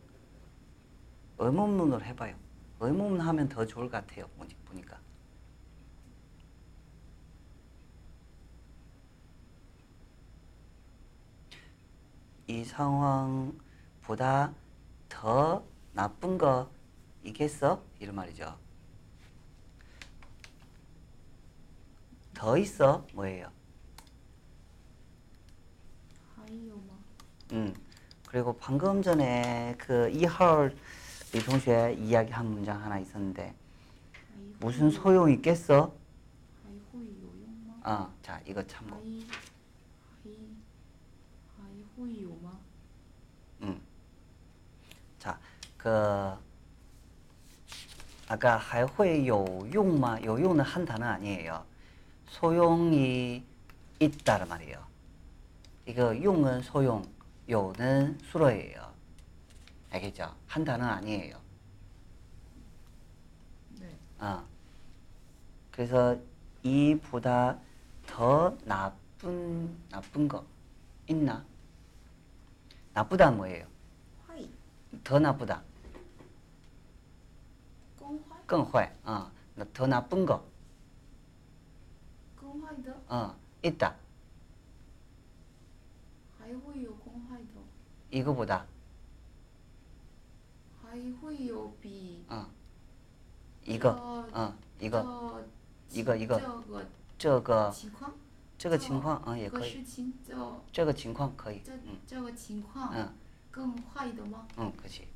의문문으로 해봐요. 의문문 하면 더 좋을 것 같아요. 보니- 보니까. 이 상황 보다 더 나쁜 거 있겠어? 이런 말이죠. 더 있어? 뭐예요? 하이요마. 음. 그리고 방금 전에 그 이하얼 이 동시에 이야기한 문장 하나 있었는데 하이 무슨 소용 있겠어? 하이 호이 요용마. 어, 자 이거 참고. 하이 하이 하이 호이 요마. 음. 자, 그 아까 还会有用吗? 有用는 한 단어 아니에요. 소용이 있다는 말이에요. 이거 용은 소용, 요는 수로예요. 알겠죠? 한 단어 아니에요. 네. 어. 그래서 이보다 더 나쁜 나쁜 거 있나? 나쁘다 뭐예요? 화이. 더 나쁘다. 꽁화이. 어. 나- 더 나쁜 거. 꽁화이 더. 어. 있다. 이거보다. 하이 호이요 비. 어. 이거. 저- 어. 이거. 저 이거, 이거. 这个这个情况这个情况啊也这个可以事情这这个情况可以这嗯这个情况嗯更坏的吗？ 응, 그렇지.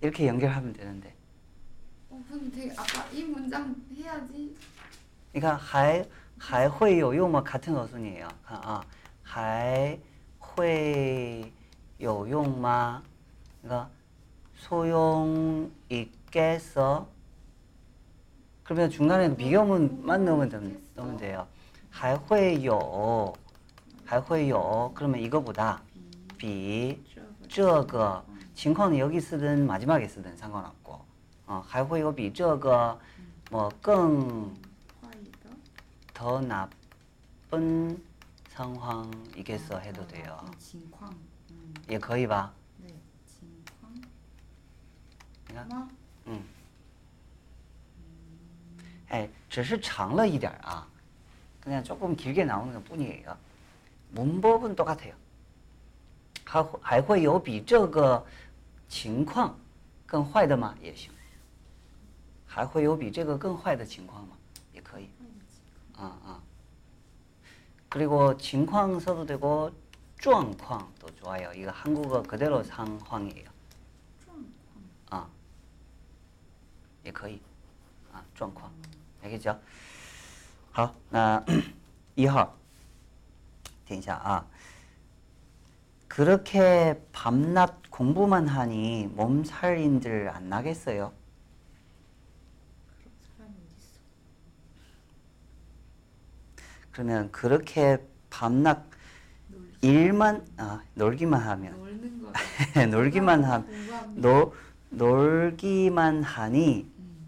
이렇게 연결하면 되는데. 어, 근데 되게 아까 이 문장 해야지. 그러니까 还还会有用吗? 같은 어순이에요. 아, 还会有用吗? 그러니까 소용 있겠어? 그러면 중간에 비교문만 넣으면, 됨- 넣으면 돼요. 还会有,还会有. 그러면 이거보다 比这个 情况은 여기 쓰든 마지막에 쓰든 상관없고. 어, 还会有比这个 뭐更 화이더. 더 나쁜 상황이겠어 해도 돼요. 음, 情况. 음, 也可以吧? 네. 情况. 그러니까 吗? 음. 哎,只是长了一点儿啊. 그냥 조금 길게 나오는 것 뿐이에요. 문법은 똑같아요. 还会还会有比这个情况更坏的吗？也行。还会有比这个更坏的情况吗？也可以。 아, 아. 그리고 情况 써도 되고 状况도 좋아요. 이거 한국어 그대로 상황이에요. 也可以. 아, 状况. 알겠죠? 好,那一号. 听一下啊. 그렇게 밤낮 공부만 하니 몸살인들 안 나겠어요? 그런 사람이 어디 있어? 그러면 그렇게 밤낮 놀 일만 아, 놀기만 하면 놀는 거. 놀기만 함 공부합니다. 놀 놀기만 하니 음.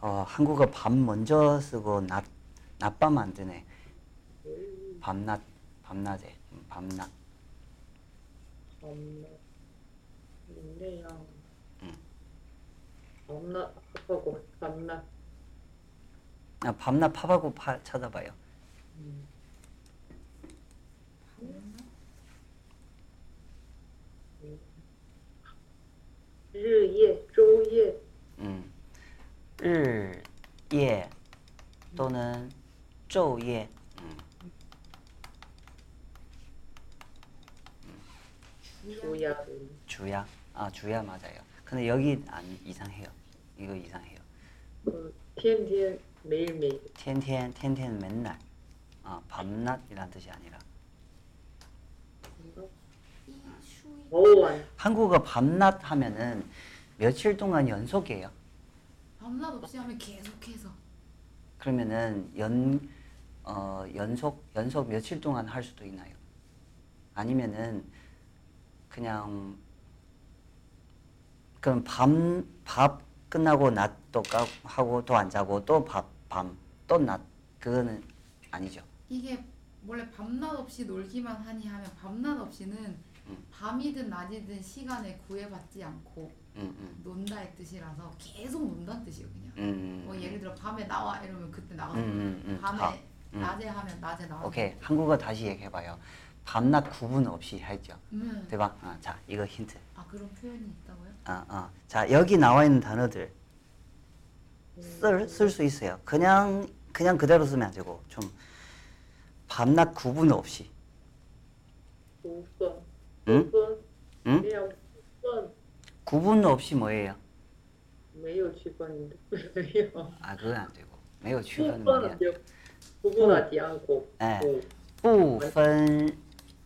어, 한국어 밤 먼저 쓰고 낮 낮밤 안 되네. 밤낮 밤낮에 음, 밤낮. 밤낮你那样嗯 밤낮 하고 밤낮 아, 밤낮 팝하고 파 찾아봐요. 음,日夜周夜 음, 日夜 또는 昼夜. 음, 주야 주야. 아, 주야 맞아요. 근데 여기 안 이상해요. 이거 이상해요. 그 天天 매일매일 天天天天 맨날. 아, 밤낮이란 뜻이 아니라. 뭔가 이 슈이 어원 한국어 밤낮 하면은 며칠 동안 연속이에요. 밤낮 없이 하면 계속해서 그러면은 연 어, 연속 연속 며칠 동안 할 수도 있나요? 아니면은 그냥 그럼 밤, 밥 끝나고 낮도 까 하고 또 안 자고 또 밥, 밤, 또 낮. 그거는 아니죠. 이게 원래 밤낮 없이 놀기만 하니 하면 밤낮 없이는 음. 밤이든 낮이든 시간에 구애받지 않고 음, 음, 논다의 뜻이라서 계속 논다는 뜻이에요 그냥. 음. 뭐 예를 들어 밤에 나와 이러면 그때 음, 나가고 음, 음. 밤에 好. 음. 낮에 하면 낮에 나와. 오케이. 한국어 다시 얘기해봐요. 밤낮 구분 없이 했죠. 음. 对吧? 아, 자, 이거 힌트. 아 그런 표현이 있다고요? 아, 아. 자, 여기 나와 있는 단어들 쓸 쓸 수 있어요. 그냥 그냥 그대로 쓰면 안 되고 좀 밤낮 구분 없이. 不分，嗯不分，嗯没有区分， 구분 없이 뭐예요? 没有区分，没有 아, 그건 안 되고. 매우 不 区分 말이야. 分就不分了第二个，哎不不分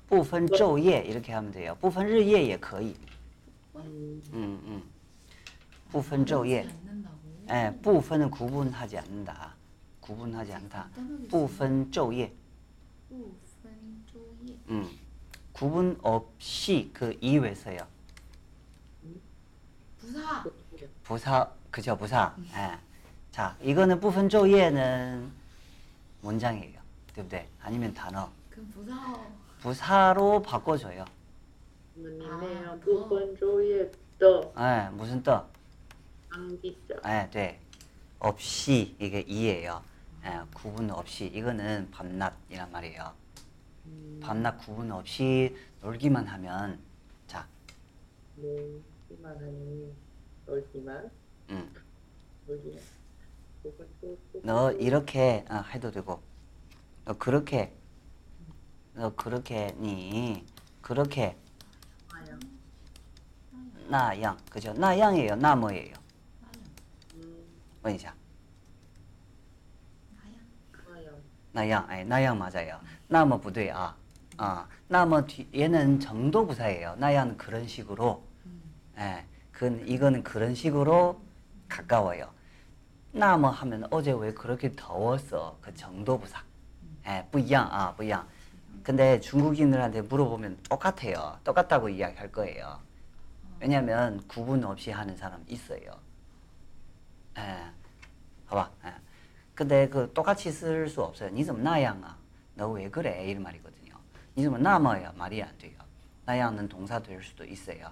不分昼夜 이렇게 하면 돼요. 不分日夜也可以. 嗯 음, 음. 不分昼夜. 그렇지 않는다고. 예, 不分은 구분하지 않는다. 구분하지 않다. 不分昼夜. 不分昼夜. 음. 구분 없이 그 이외에서요. 부사. 부사 그죠 부사. 예. 자 이거는 不分昼夜는 문장이에요. 对不对? 아니면 단어. 그 부사. 부사로 바꿔줘요. 我们里面不分昼夜的 예, 무슨 떠? 当地的 예, 네. 없이 이게 이예요. 예, 구분 없이 이거는 밤낮이란 말이에요. 밤낮 구분 없이 놀기만 하면 자, 하지만은 놀지만. 음. 너 이렇게 어, 해도 되고. 너 그렇게. 너 그렇게니. 그렇게. 나양 그죠? 나양이에요. 나무예요. 보이자 나양 아 나양 맞아요. 나무 부대야. 아 어. 나무 뒤에는 정도 부사예요. 나양 그런 식으로. 예, 그 이거는 그런 식으로 가까워요. 나뭐 하면 어제 왜 그렇게 더웠어? 그 정도부사. 예, 뿌양 아, 뿌양. 근데 중국인들한테 물어보면 똑같아요. 똑같다고 이야기할 거예요. 왜냐면 하 구분 없이 하는 사람 있어요. 예, 봐봐. 예. 근데 그 똑같이 쓸 수 없어요. 니좀 나양아. 너 왜 그래? 이런 말이거든요. 니좀 나머야 말이 안 돼요. 나양은 동사 될 수도 있어요.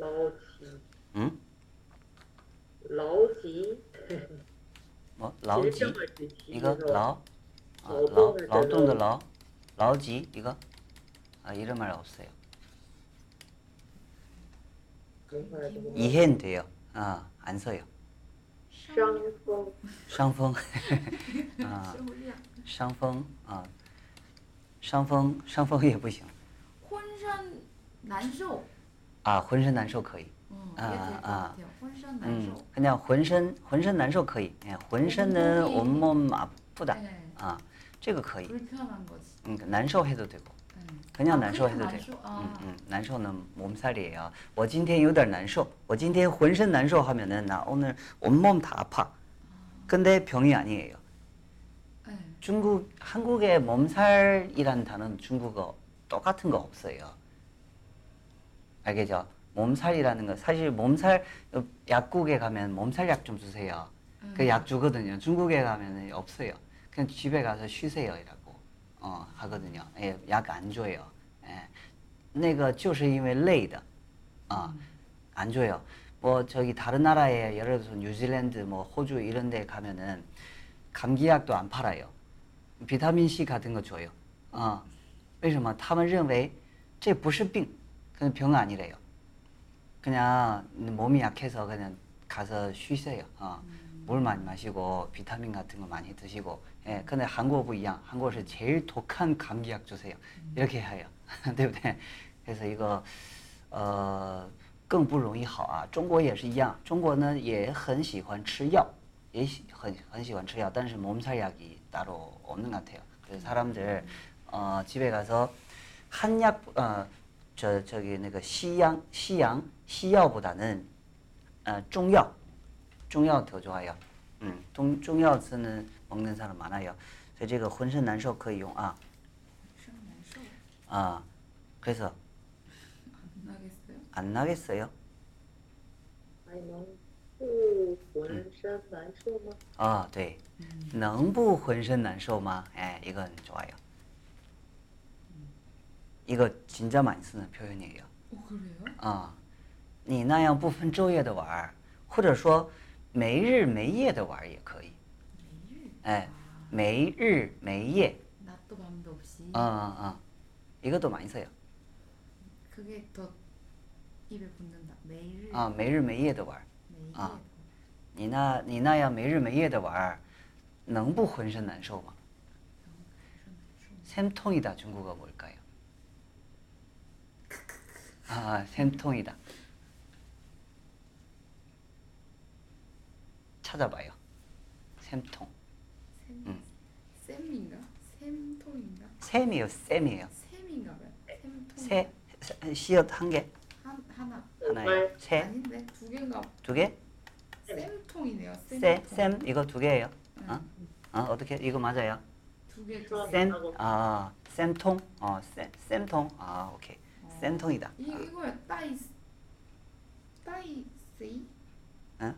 劳疾， 응? 劳疾， 뭐 라오지? 질병을 지키면서 이거 라오? 아, 라오,劳动的 라오동도 这个 라오? 라오지 이거? 아 이런 말 없어요. 몸살 좀 이해는 돼요. 아, 안 써요. 伤风，伤风, 아, 受量伤风, 아, 伤风,伤风也不行. 浑身难受 아, 浑身难受可以. 어, 아, 이게 될것 아. 같아요浑身 음, 难受 그냥 浑身浑身难受可以. 예, 浑身은 온몸이- 온몸 아프다. 네. 아, 这个可以. 불편한 거지 음,难受 해도 되고. 네. 그냥 아, 难受 그냥 해도 난쇼? 되고. 아. 음, 음, 难受는 몸살이에요. 我今天有点难受.我今天浑身难受 하면은 나 오늘 온몸 다 아파. 근데 병이 아니에요. 네. 중국 한국의 몸살이라는 단어는 중국어 똑같은 거 없어요. 알겠죠? 몸살이라는 거 사실 몸살 어, 약국에 가면 몸살 약 좀 주세요. 그 약 주거든요. 중국에 가면은 없어요. 그냥 집에 가서 쉬세요이라고 어, 하거든요. 예, 약 안 줘요. 예. 那个就是因为累的 어, 안 줘요. 뭐 저기 다른 나라에 예를 들어서 뉴질랜드 뭐 호주 이런 데 가면은 감기약도 안 팔아요. 비타민 C 같은 거 줘요. 어. 为什么?他们认为这不是病. 그냥 병 아니래요. 그냥 몸이 약해서 그냥 가서 쉬세요. 어. 물 많이 마시고 비타민 같은 거 많이 드시고. 예. 근데 한국 不一样. 한국은 제일 독한 감기약 주세요. 이렇게 해요. 对不对? 그래서 이거 어 更不容易好啊。中国也是一样，中国呢也很喜欢吃药，也喜很很喜欢吃药，但是몸살약이 따로 없는 것 같아요. 그래서 사람들 어, 집에 가서 한약 어, 저 저기那个 西洋 西洋 西药보다는 어, 中药 中药 더 좋아요. 음, 중, 中药 쓰는 먹는 사람 많아요. 그래서 这个浑身难受可以用啊. 生难受 아, 그래서 안 나겠어요? 안 나겠어요? 还能不浑身难受吗？ 아, 네. 能不浑身难受吗? 예, 이건 좋아요. 이거 진짜 많이 쓰는 표현이에요. 어 그래요? 啊，你那样不分昼夜的玩儿，或者说没日没夜的玩儿也可以。 매일 哎，没日没夜， 낮도 밤도 없이 啊啊啊， 이것도 많이 써요. 그게 더 입에 붙는다 매일 啊，没日没夜的玩儿， 매일 아. 你那你那样没日没夜的玩儿，能不浑身难受吗？ 샘통이다 중국어 뭘까요? 아, 샘통이다. 찾아봐요. 샘통. 샘, 음. 샘인가? 샘통인가? 샘이에요, 샘이에요. 샘인가 봐요 샘통 새, 새- 씨앗 한 개, 한, 하나 하나예요. 새, 아닌데 두 개인가 두 개, 샘통이네요 새, 샘통 샘 이거 두 개예요. 응. 어? 어, 어떻게 이거 맞아요? 두개 샘, 아, 샘통, 어, 샘, 샘통, 아, 오케이, 센통이다. 이거 따이 따이 세이. 어?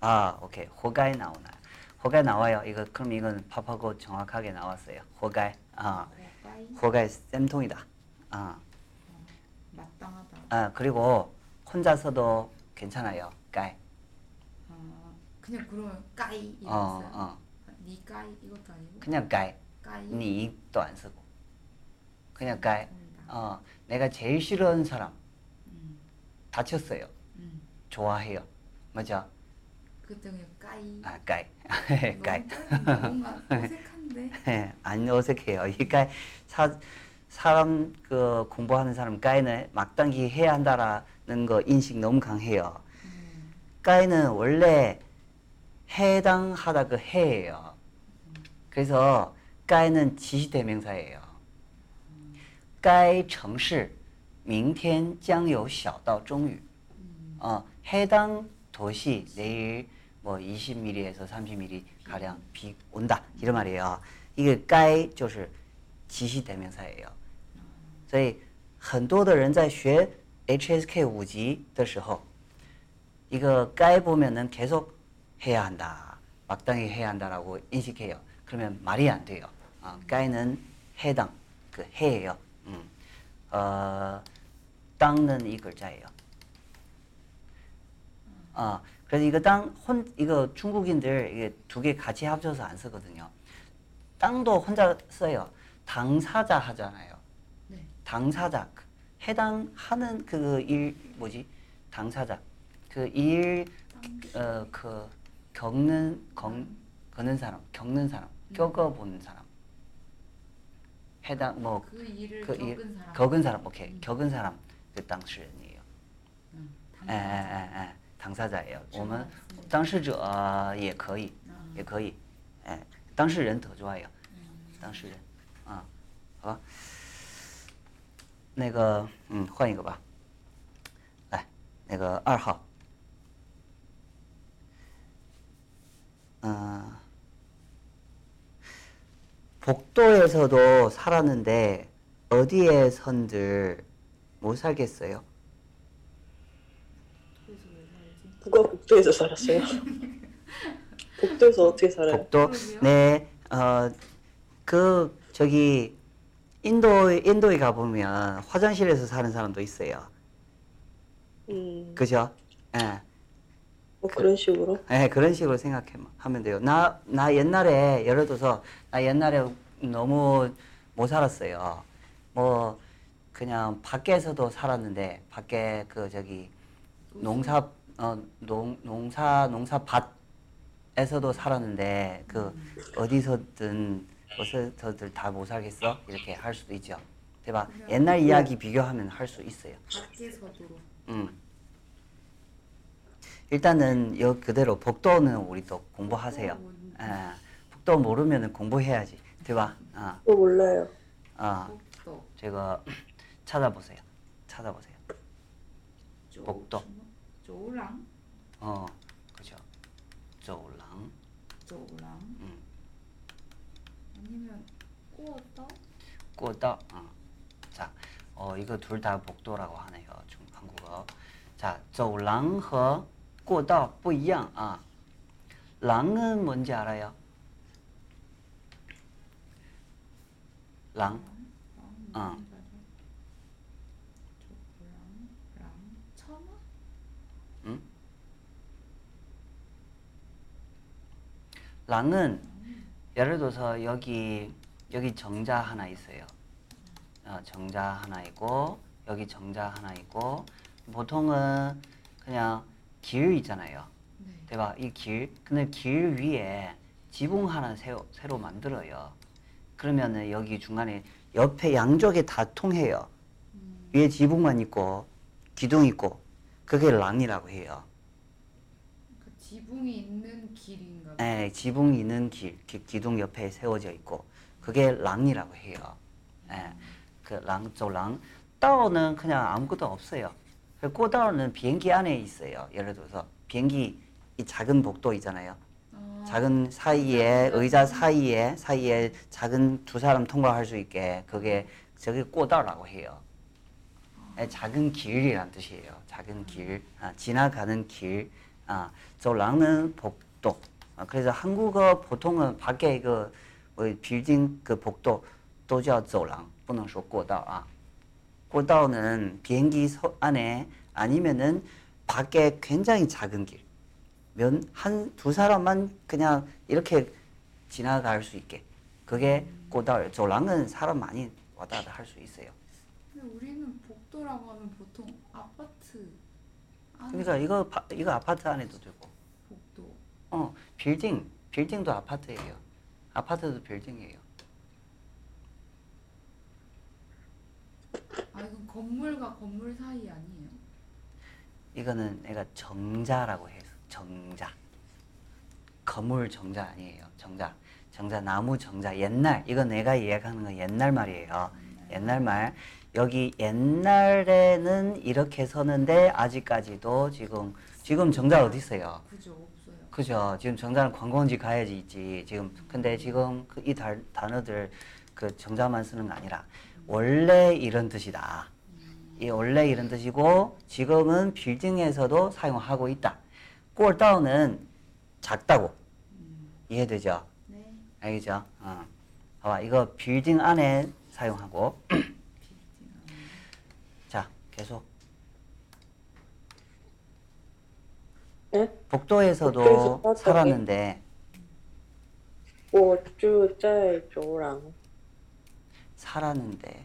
아 오케이 호가에 나오나. 호가에 나와요. 이거 그럼 이건 밥하고 정확하게 나왔어요. 호가에 아 어. 호가에 센통이다. 아 마땅하다. 아 그리고 혼자서도 괜찮아요. 까이. 아, 그냥 그러면 까이 이랬어요. 어, 어. 니 까이 이것도 아니고. 그냥 까이. 까이. 니도 안 쓰고. 샘통이다. 어, 내가 제일 싫어하는 사람 음, 다쳤어요. 음. 좋아해요. 맞아? 그때 그냥 까이 아. 가이. 너무 짧은데 뭔가 어색한데 예, 안 어색해요. 이까 사 사람 그 공부하는 사람 까이는 막당기 해야 한다라는 거 인식 너무 강해요. 음, 까이는 원래 해당하다 그 해예요. 그래서 까이는 지시 대명사예요. 까이 城市明天将有小到中雨. 음. 어, 해당 도시 내일 뭐 20mm에서 30mm 가량 비 온다 이런 말이에요. 이게 该就是지시대명사예요。所以很多的人在学 HSK 五级的时候，一个该 보면은 계속 해야 한다, 마땅히 해야 한다라고 인식해요. 그러면 말이 안 돼요. 아, 该는 해당 그 해예요. 음. 어, 땅은 이 글자예요. 아, 그래서 이거 땅, 혼, 이거 중국인들 이게 두 개 같이 합쳐서 안 쓰거든요. 땅도 혼자 써요. 당사자 하잖아요. 네 당사자. 그 해당하는 그 일, 뭐지? 당사자. 그 일, 어, 그, 겪는, 겪, 겪는 사람, 겪는 사람, 겪어본 사람. 해당, 뭐, 그 일을 그 일, 겪은 사람 겪은 사람, 오케이. 음. 겪은 사람, 그 당시인이에요. 음, 예, 예, 당사자. 예, 예. 당사자예요. 是 我们吗是当事者也可以， 아, 也可以，哎，当事人더 좋아요. 음. 当事人，啊，好吧。那个，嗯，换一个吧。来，那个二号。嗯、 복도에서도 살았는데 어디에 선들 못 살겠어요? 그래서 왜 살지? 누가 복도에서 살았어요? 복도에서 어떻게 살아요? 복도. 네, 어, 그 저기 인도 인도에 가 보면 화장실에서 사는 사람도 있어요. 음, 그죠? 예, 뭐 그런 식으로. 예, 그런 식으로 생각하면 돼요. 나, 나 옛날에 예를 들어서 나 옛날에 너무 못 살았어요. 뭐 그냥 밖에서도 살았는데 밖에 그 저기 농사 어 농, 농사 농사 밭에서도 살았는데 그 어디서든 어디서든 다못 살겠어 이렇게 할 수도 있죠. 대박. 옛날 이야기 비교하면 할 수 있어요. 밖에서도 음. 일단은 여 그대로 복도는 우리 또 공부하세요. 어, 네. 예, 복도 모르면은 공부해야지. 대박. 아, 또 몰라요. 아, 복도 제가 찾아보세요. 찾아보세요. 조- 복도. 조랑 어, 그죠. 저랑 조랑 음, 아니면 꼬더 꼬다. 어. 자, 어 이거 둘 다 복도라고 하네요. 중 한국어. 자, 저랑和 过道不一样啊. 랑은 뭔지 알아요? 랑? 어. 조랑 랑 처마 응? 랑은 예를 들어서 여기 여기 정자 하나 있어요. 어, 정자 하나 있고 여기 정자 하나 있고 보통은 그냥 길 있잖아요. 네 대박 이 길. 근데 길 위에 지붕 하나 새로, 새로 만들어요. 그러면은 여기 중간에 옆에 양쪽에 다 통해요. 음, 위에 지붕만 있고 기둥 있고 그게 랑이라고 해요. 그 지붕이 있는 길인가 봐. 예, 지붕 있는 길, 기, 기둥 옆에 세워져 있고 그게 랑이라고 해요. 예, 그 랑, 조랑. 다오는 그냥 아무것도 없어요. 그 꼬다오는 비행기 안에 있어요. 예를 들어서 비행기 이 작은 복도 있잖아요. 아, 작은 사이에 의자 사이에 사이에 작은 두 사람 통과할 수 있게 그게 저게 꼬다라고 해요. 예, 작은 길이란 뜻이에요. 작은 길, 아, 지나가는 길. 아, 조랑은 복도. 아, 그래서 한국어 보통은 밖에 그 뭐, 빌딩 그 복도 都叫走廊，不能说过道啊。 过道는 비행기 서- 안에 아니면은 밖에 굉장히 작은 길. 면 한 두 사람만 그냥 이렇게 지나갈 수 있게. 그게 꼬다예요. 조랑은 사람 많이 왔다 갔다 할 수 있어요. 근데 우리는 복도라고 하면 보통 아파트 안에 그러니까 이거 파- 이거 아파트 안에도 되고. 복도 어, 빌딩. 빌딩도 아파트예요. 아파트도 빌딩이에요. 아 이건 건물과 건물 사이 아니에요? 이거는 내가 정자라고 해서 정자. 건물 정자 아니에요. 정자. 정자 나무 정자 옛날 이거 내가 이야기하는 건 옛날 말이에요. 옛날 말. 여기 옛날에는 이렇게 서는데 아직까지도 지금 지금 정자 어디 있어요? 그죠 없어요. 그죠. 지금 정자는 관광지 가야지 있지. 지금 근데 지금 그 이 단어들 그 정자만 쓰는 거 아니라 원래 이런 뜻이다. 이 원래 이런 뜻이고 지금은 빌딩에서도 사용하고 있다. 꼴다운은 작다고 이해되죠? 네 알겠죠? 어. 봐봐 이거 빌딩 안에 사용하고 빌딩 안에 자 계속 네? 복도에서도 복도에서 살았다고요? 살았는데 我住在走廊。 살았는데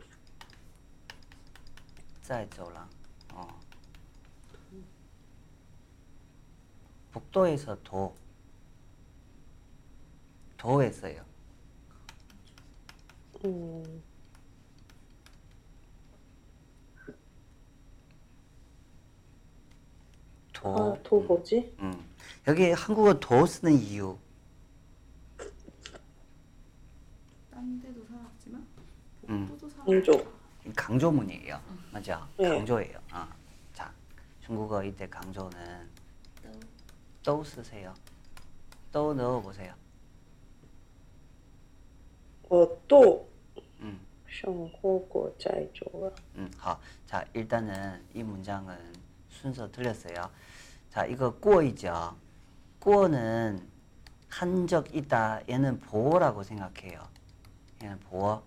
在走廊. 어. 복도에서 도 도했어요. 嗯， 도. 啊，土뭐지 음. 여기 한국어 도 쓰는 이유. 딴 데도 살았지만 음. 복도도 살았. 강조. 강조문이에요. 맞죠? 네. 강조예요. 어. 자, 중국어 이때 강조는 또 쓰세요. 또 넣어 보세요. 我都 음. 生活过在走廊。 음, 好. 자, 일단은 이 문장은 순서 틀렸어요. 자, 이거 꾸어이죠. 꾸어는 한 적 있다. 얘는 보어라고 생각해요. 얘는 보어.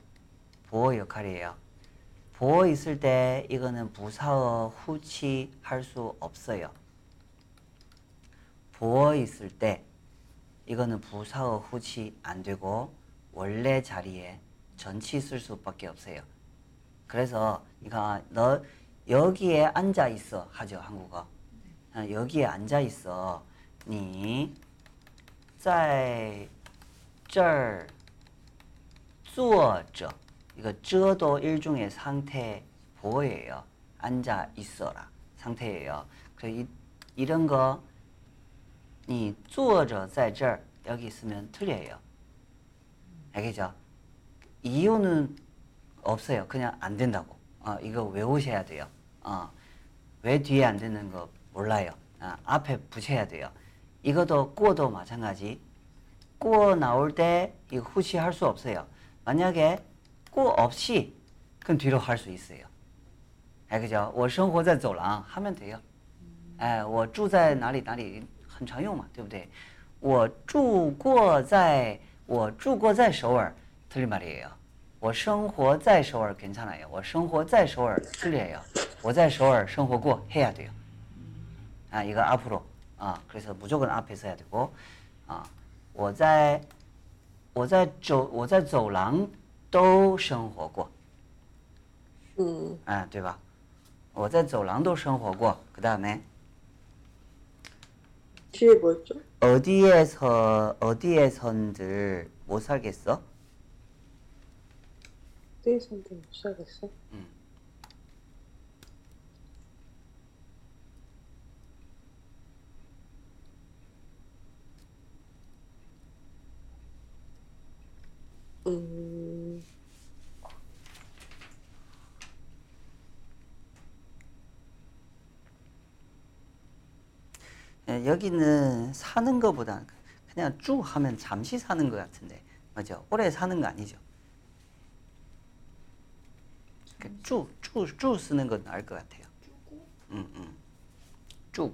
보어 역할이에요. 보어 있을 때 이거는 부사어 후치 할 수 없어요. 보어 있을 때 이거는 부사어 후치 안 되고 원래 자리에 전치 쓸 수밖에 없어요. 그래서 이거 너 여기에 앉아 있어 하죠 한국어. 아, 여기에 앉아 있어. 你在这儿坐着 이거 쯔도 일종의 상태 보호예요. 앉아 있어라 상태예요. 그래 이, 이런 거, 이 쪼어져在这 여기 있으면 틀려요. 알겠죠? 이유는 없어요. 그냥 안 된다고. 어, 이거 외우셔야 돼요. 어, 왜 뒤에 안 되는 거 몰라요. 어, 앞에 붙여야 돼요. 이것도 꾸어도 마찬가지. 꾸어 나올 때 이 후시할 수 없어요. 만약에 꾸어 없이 그럼 뒤로 할 수 있어요. 알겠죠? 我生活在走廊 하면 돼요. 哎，我住在哪里哪里很常用嘛，对不对？我住过在我住过在首尔 틀린 말이에요. 我生活在首尔 괜찮아요. 我生活在首尔 틀려요. 我在首尔生活过 해야 돼요. 아 이거 앞으로 아 그래서 무조건 앞에 써야 되고 아 我在我在走我在走廊 都生活过 음, 啊对吧我在走廊都生活过그 다음에 뒤에 뭐였죠? 어디에서 어디에선들 못 살겠어? 뒤에 선택 못 살겠어? 음. 음, 예, 여기는 사는 것보다 그냥 쭉 하면 잠시 사는 것 같은데 맞죠? 오래 사는 거 아니죠? 그 쭉, 쭉, 쭉 쓰는 건 나을 것 같아요. 음, 음. 쭉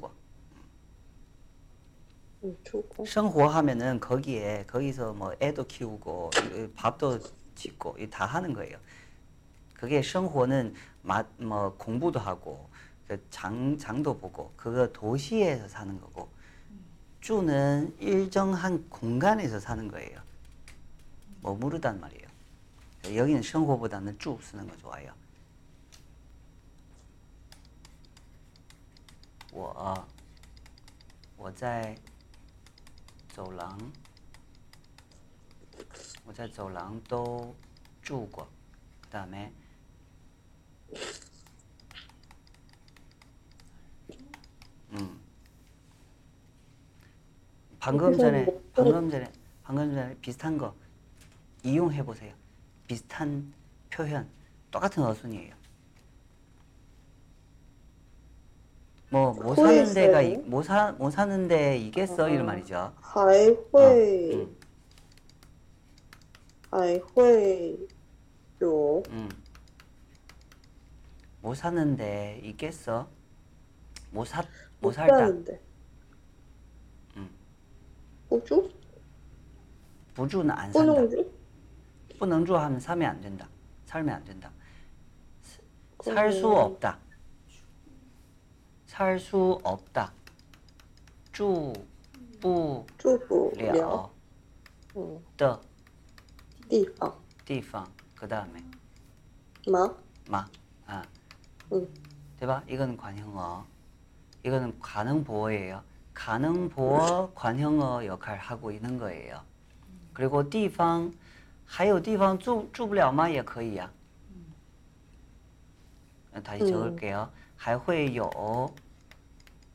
고. 음, 좋고. 생활하면은 거기에 거기서 뭐 애도 키우고 이- 밥도 짓고 이 다 하는 거예요. 그게 생활은 마, 뭐 공부도 하고 그 장 장도 보고 그거 도시에서 사는 거고 주는 일정한 공간에서 사는 거예요. 머무르단 말이에요. 여기는 생활보다는 주 쓰는 거 좋아요. 我我在 走廊，我在走廊都住过，그다음에 음. 방금 전에 방금 전에 방금 전에 비슷한 거 이용해 보세요. 비슷한 표현 똑같은 어순이에요. 뭐 못 사는 데가 이- 못 사, 못 사는 데 이겠어 이런 말이죠. 还会, 음. 还会有 음. 못 사는데 있겠어? 못 사, 못 살다. 없다는데. 음. 우주? 부주는 안 산다. 뿌능주? 不能住 하면 살면 안 된다. 살면 안 된다. 살 수 그러면- 없다. 살 수 없다. 住不住不了了嗯的地方地方. 그다음에 吗？ 마. 아. 응. 대박. 이거는 관형어. 이거는 가능 보어예요. 가능 보어 관형어 역할 하고 있는 거예요. 그리고 地方还有地方住住不了吗也可以呀. 어, 다시 음. 적을게요. 还会有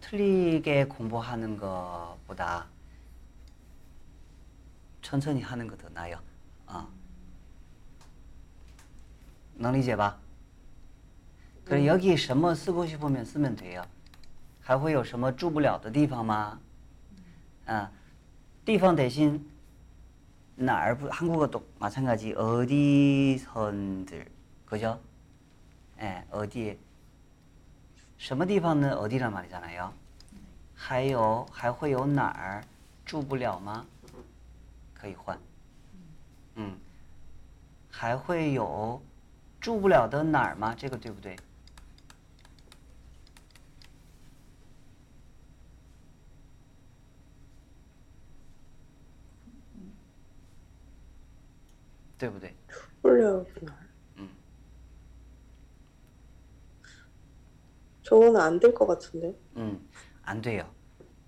틀리게 공부하는 것보다 천천히 하는 거 더 나아요. 어. 能理解吧? 그럼 여기 什么 쓰고 싶으면 쓰면 돼요. 还会有什么住不了的地方吗? 아, 地方 대신 哪儿 한국어도 마찬가지 어디선들 그죠? 예, 어디에 什么地方는 어디란 말이잖아요. 还有还会有哪儿住不了吗?可以换. 음. 还会有住不了的哪儿吗？这个对不对？对不对？ 훌륭하구나. 저거는 안 될 것 같은데. 음, 안 돼요.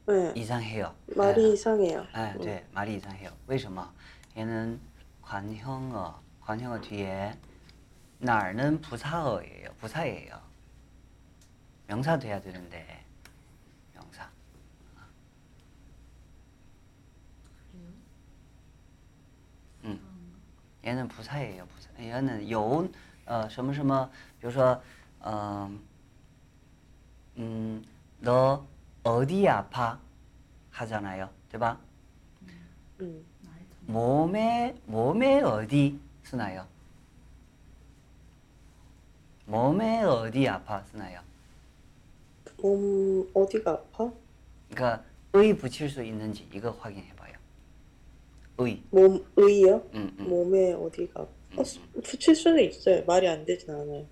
네. 이상해요. 말이 예. 이상해요. 예, 음. 네, 말이 이상해요. 为什么? 얘는 관형어, 관형어 뒤에 날은 부사어예요. 부사예요. 명사 돼야 되는데 명사. 그래요? 음. 얘는 부사예요. 부사. 얘는 有 어, 什么什么,比如说, 어, 음, 너 어디 아파? 하잖아요. 对吧? 음. 몸에 몸에 어디 쓰나요? 몸에 어디 아파 쓰나요? 몸 어디가 아파? 그러니까 의 붙일 수 있는지 이거 확인해 봐요. 의. 몸 의요? 음, 음. 몸에 어디가 아파? 어, 붙일 수는 있어요. 말이 안 되진 않아요.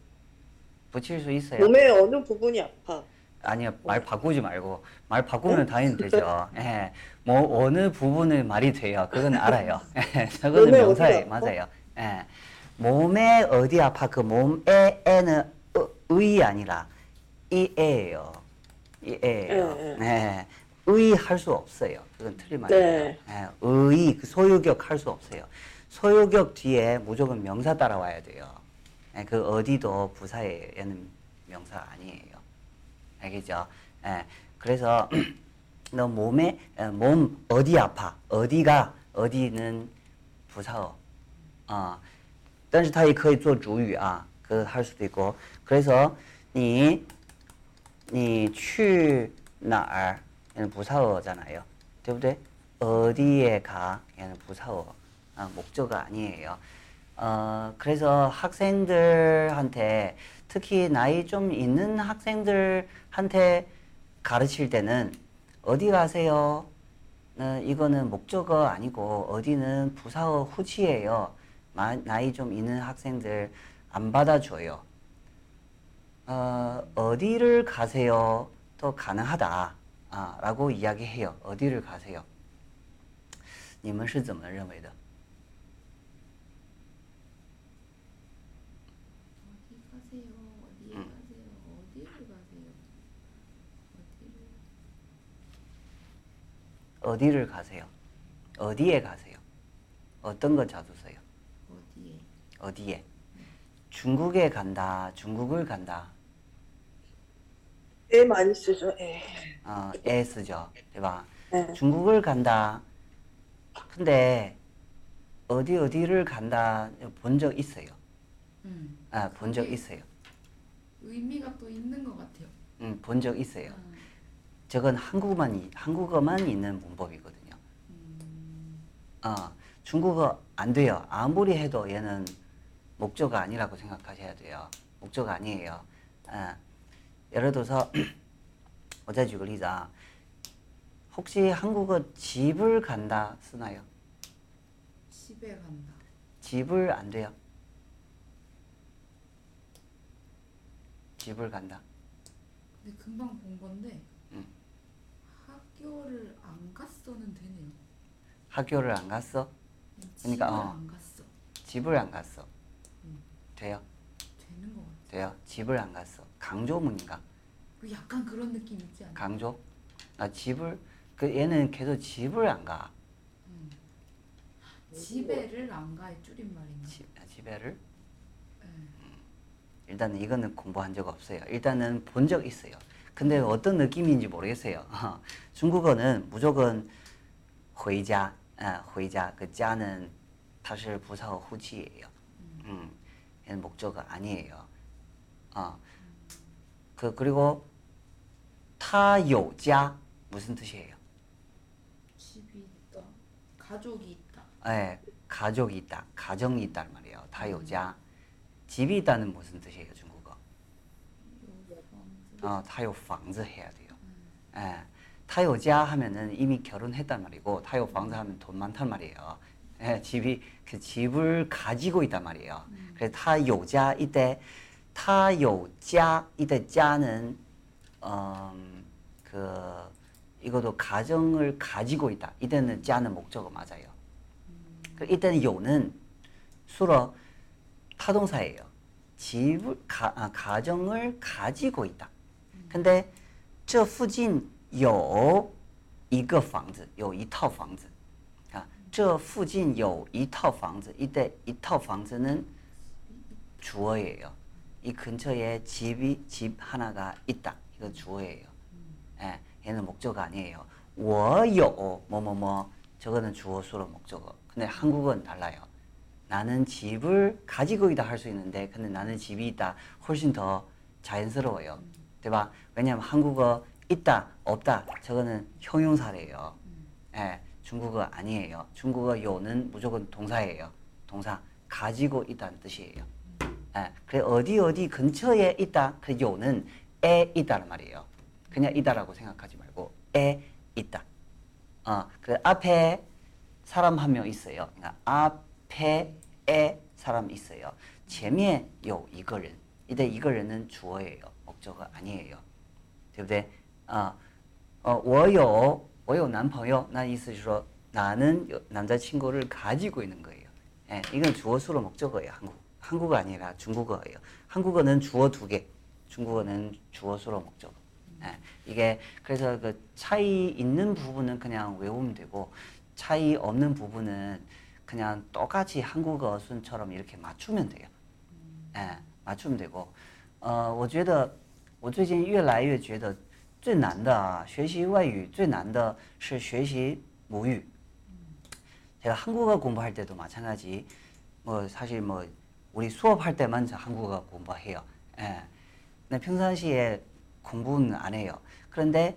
붙일 수 있어요. 몸의 어느 부분이 아파? 아니요 말 바꾸지 말고 말 바꾸면 당연히 되죠. 예, 뭐 어느 부분의 말이 돼요. 그건 알아요. 예, 저거는 몸에 명사예요. 어디가 아파? 맞아요. 예, 몸에 어디 아파? 그 몸에 에는 의- 의 아니라 이에예요. 이에예요. 예, 예. 네, 의할 수 없어요. 그건 틀린 말이에요. 네. 예, 의그 소유격 할 수 없어요. 소유격 뒤에 무조건 명사 따라와야 돼요. 예, 그 어디도 부사예요. 얘는 명사 아니에요. 알겠죠? 예. 그래서 너 몸에 어, 몸 어디 아파? 어디가 어디는 부사어. 아, 但是它也可以做主语啊，그 할 수도 있고. 그래서 你你去哪儿 얘는 부사어잖아요. 对不对? 어디에 가 얘는 부사어. 아, 목적어 아니에요. 어, 그래서 학생들한테 특히 나이 좀 있는 학생들한테 가르칠 때는 어디 가세요? 어, 이거는 목적어 아니고 어디는 부사어 후치예요. 마- 나이 좀 있는 학생들 안 받아줘요. 어, 어디를 가세요? 또 가능하다. 아, 라고 이야기해요. 어디를 가세요? 你们是怎么认为的? 어디를 가세요? 어디에 가세요? 어떤 거 자주 써요? 어디에? 어디에? 중국에 간다. 중국을 간다. 애 많이 쓰죠. 애. 어, 에 쓰죠. 对吧? 네. 중국을 간다. 근데 어디 어디를 간다 본 적 있어요. 음. 아, 본 적 있어요. 의미가 또 있는 것 같아요. 음, 본 적 있어요. 음. 저건 한국만 이- 한국어만 있는 문법이거든요. 음. 어, 중국어 안 돼요. 아무리 해도 얘는 목적어 아니라고 생각하셔야 돼요. 목적어 아니에요. 아, 예를 들어서 我再举个例子啊. 혹시 한국어 집을 간다 쓰나요? 집에 간다. 집을 안 돼요. 집을 간다. 근데 금방 본 건데 음. 학교를 안 갔어는 되네요. 학교를 안 갔어? 집을 그러니까, 어. 안 갔어. 집을 안 갔어. 음. 돼요? 되는 것 같아. 돼요? 집을 안 갔어. 강조문인가? 그 약간 그런 느낌 있지 않아? 강조? 나 집을 그 얘는 계속 집을 안 가. 음. 집에를 안 가의 줄임말인가? 집, 아, 집에를 네. 일단은 이거는 공부한 적 없어요. 일단은 본 적 있어요. 근데 어떤 느낌인지 모르겠어요. 중국어는 무조건 回家, 아, 回家. 그 자는 사실 부사어 후치예요. 음, 얘는 목적어 아니에요. 어, 그 그리고 他有家 무슨 뜻이에요? 집이 있다. 가족이 있다. 예, 가족이 있다, 가정이 있단 말이에요. 他有家 집이 있다는 무슨 뜻이에요, 중국 어, 타요 방즈 해야 돼요. 예, 타요자 하면은 이미 결혼했단 말이고 타요 방즈 하면 돈 많단 말이에요. 예, 집이 그 집을 가지고 있단 말이에요. 음. 그래서 타요자 이때 타요자 이때 자는 음, 그 이것도 가정을 가지고 있다. 이때는 자는 목적어 맞아요. 음. 그 이때는 요는 수로 타동사예요. 집을 가, 아, 가정을 가지고 있다. 근데 这附近有一个房子,有一套房子. 아, 这附近有一套房子. 이때 이套 房子는 주어예요. 이 근처에 집이 집 하나가 있다. 이거 주어예요. 예, 얘는 목적어 아니에요. 我有 뭐뭐뭐 저거는 주어수로 목적어. 근데 한국어는 달라요. 나는 집을 가지고 있다 할 수 있는데 근데 나는 집이 있다 훨씬 더 자연스러워요. 对吧? 왜냐면 한국어 있다 없다 저거는 형용사래요. 예, 중국어 아니에요. 중국어 요는 무조건 동사예요. 동사 가지고 있다는 뜻이에요. 예, 그래 어디 어디 근처에 있다 그 요는 에 있다는 말이에요. 그냥 있다라고 생각하지 말고 에 있다. 어, 그 앞에 사람 한 명 있어요. 그러니까 앞에 에 사람 있어요. 前面有一个人. 이때 一个人은 주어예요. 목적어 아니에요. 对不对? 아, 어, 我有我有男朋友那意思是说 나는 여- 남자친구를 가지고 있는 거예요. 예, 이건 주어수로 목적어예요. 한국 한국어 아니라 중국어예요. 한국어는 주어 두 개, 중국어는 주어수로 목적어. 예, 이게 그래서 그 차이 있는 부분은 그냥 외우면 되고 차이 없는 부분은 그냥 똑같이 한국어 순처럼 이렇게 맞추면 돼요. 哎，맞추면 되고，呃，我觉得 我最近越来越觉得最难的啊，学习外语最难的是学习母语。 제가 한국어 공부할 때도 마찬가지. 뭐 사실 뭐 우리 수업할 때만 저 한국어 공부해요. 예. 근데 평상시에 공부는 안 해요. 그런데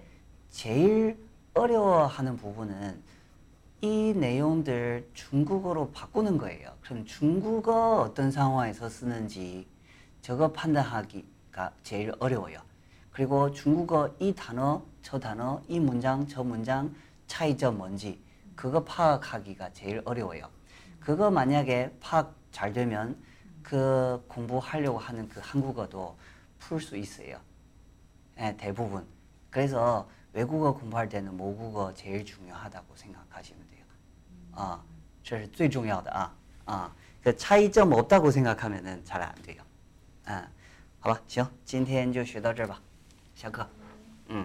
제일 어려워하는 부분은 이 내용들 중국어로 바꾸는 거예요. 그럼 중국어 어떤 상황에서 쓰는지 저거 판단하기 가 제일 어려워요. 그리고 중국어 이 단어, 저 단어, 이 문장, 저 문장 차이점 뭔지 그거 파악하기가 제일 어려워요. 그거 만약에 파악 잘 되면 그 공부하려고 하는 그 한국어도 풀 수 있어요. 예, 대부분. 그래서 외국어 공부할 때는 모국어 제일 중요하다고 생각하시면 돼요. 아, 这是最重要的啊啊，그 차이점 없다고 생각하면은 잘 안 돼요. 嗯， 好吧，行，今天就学到这儿吧，下课。嗯，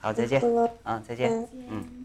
好，再见。嗯，再见。嗯。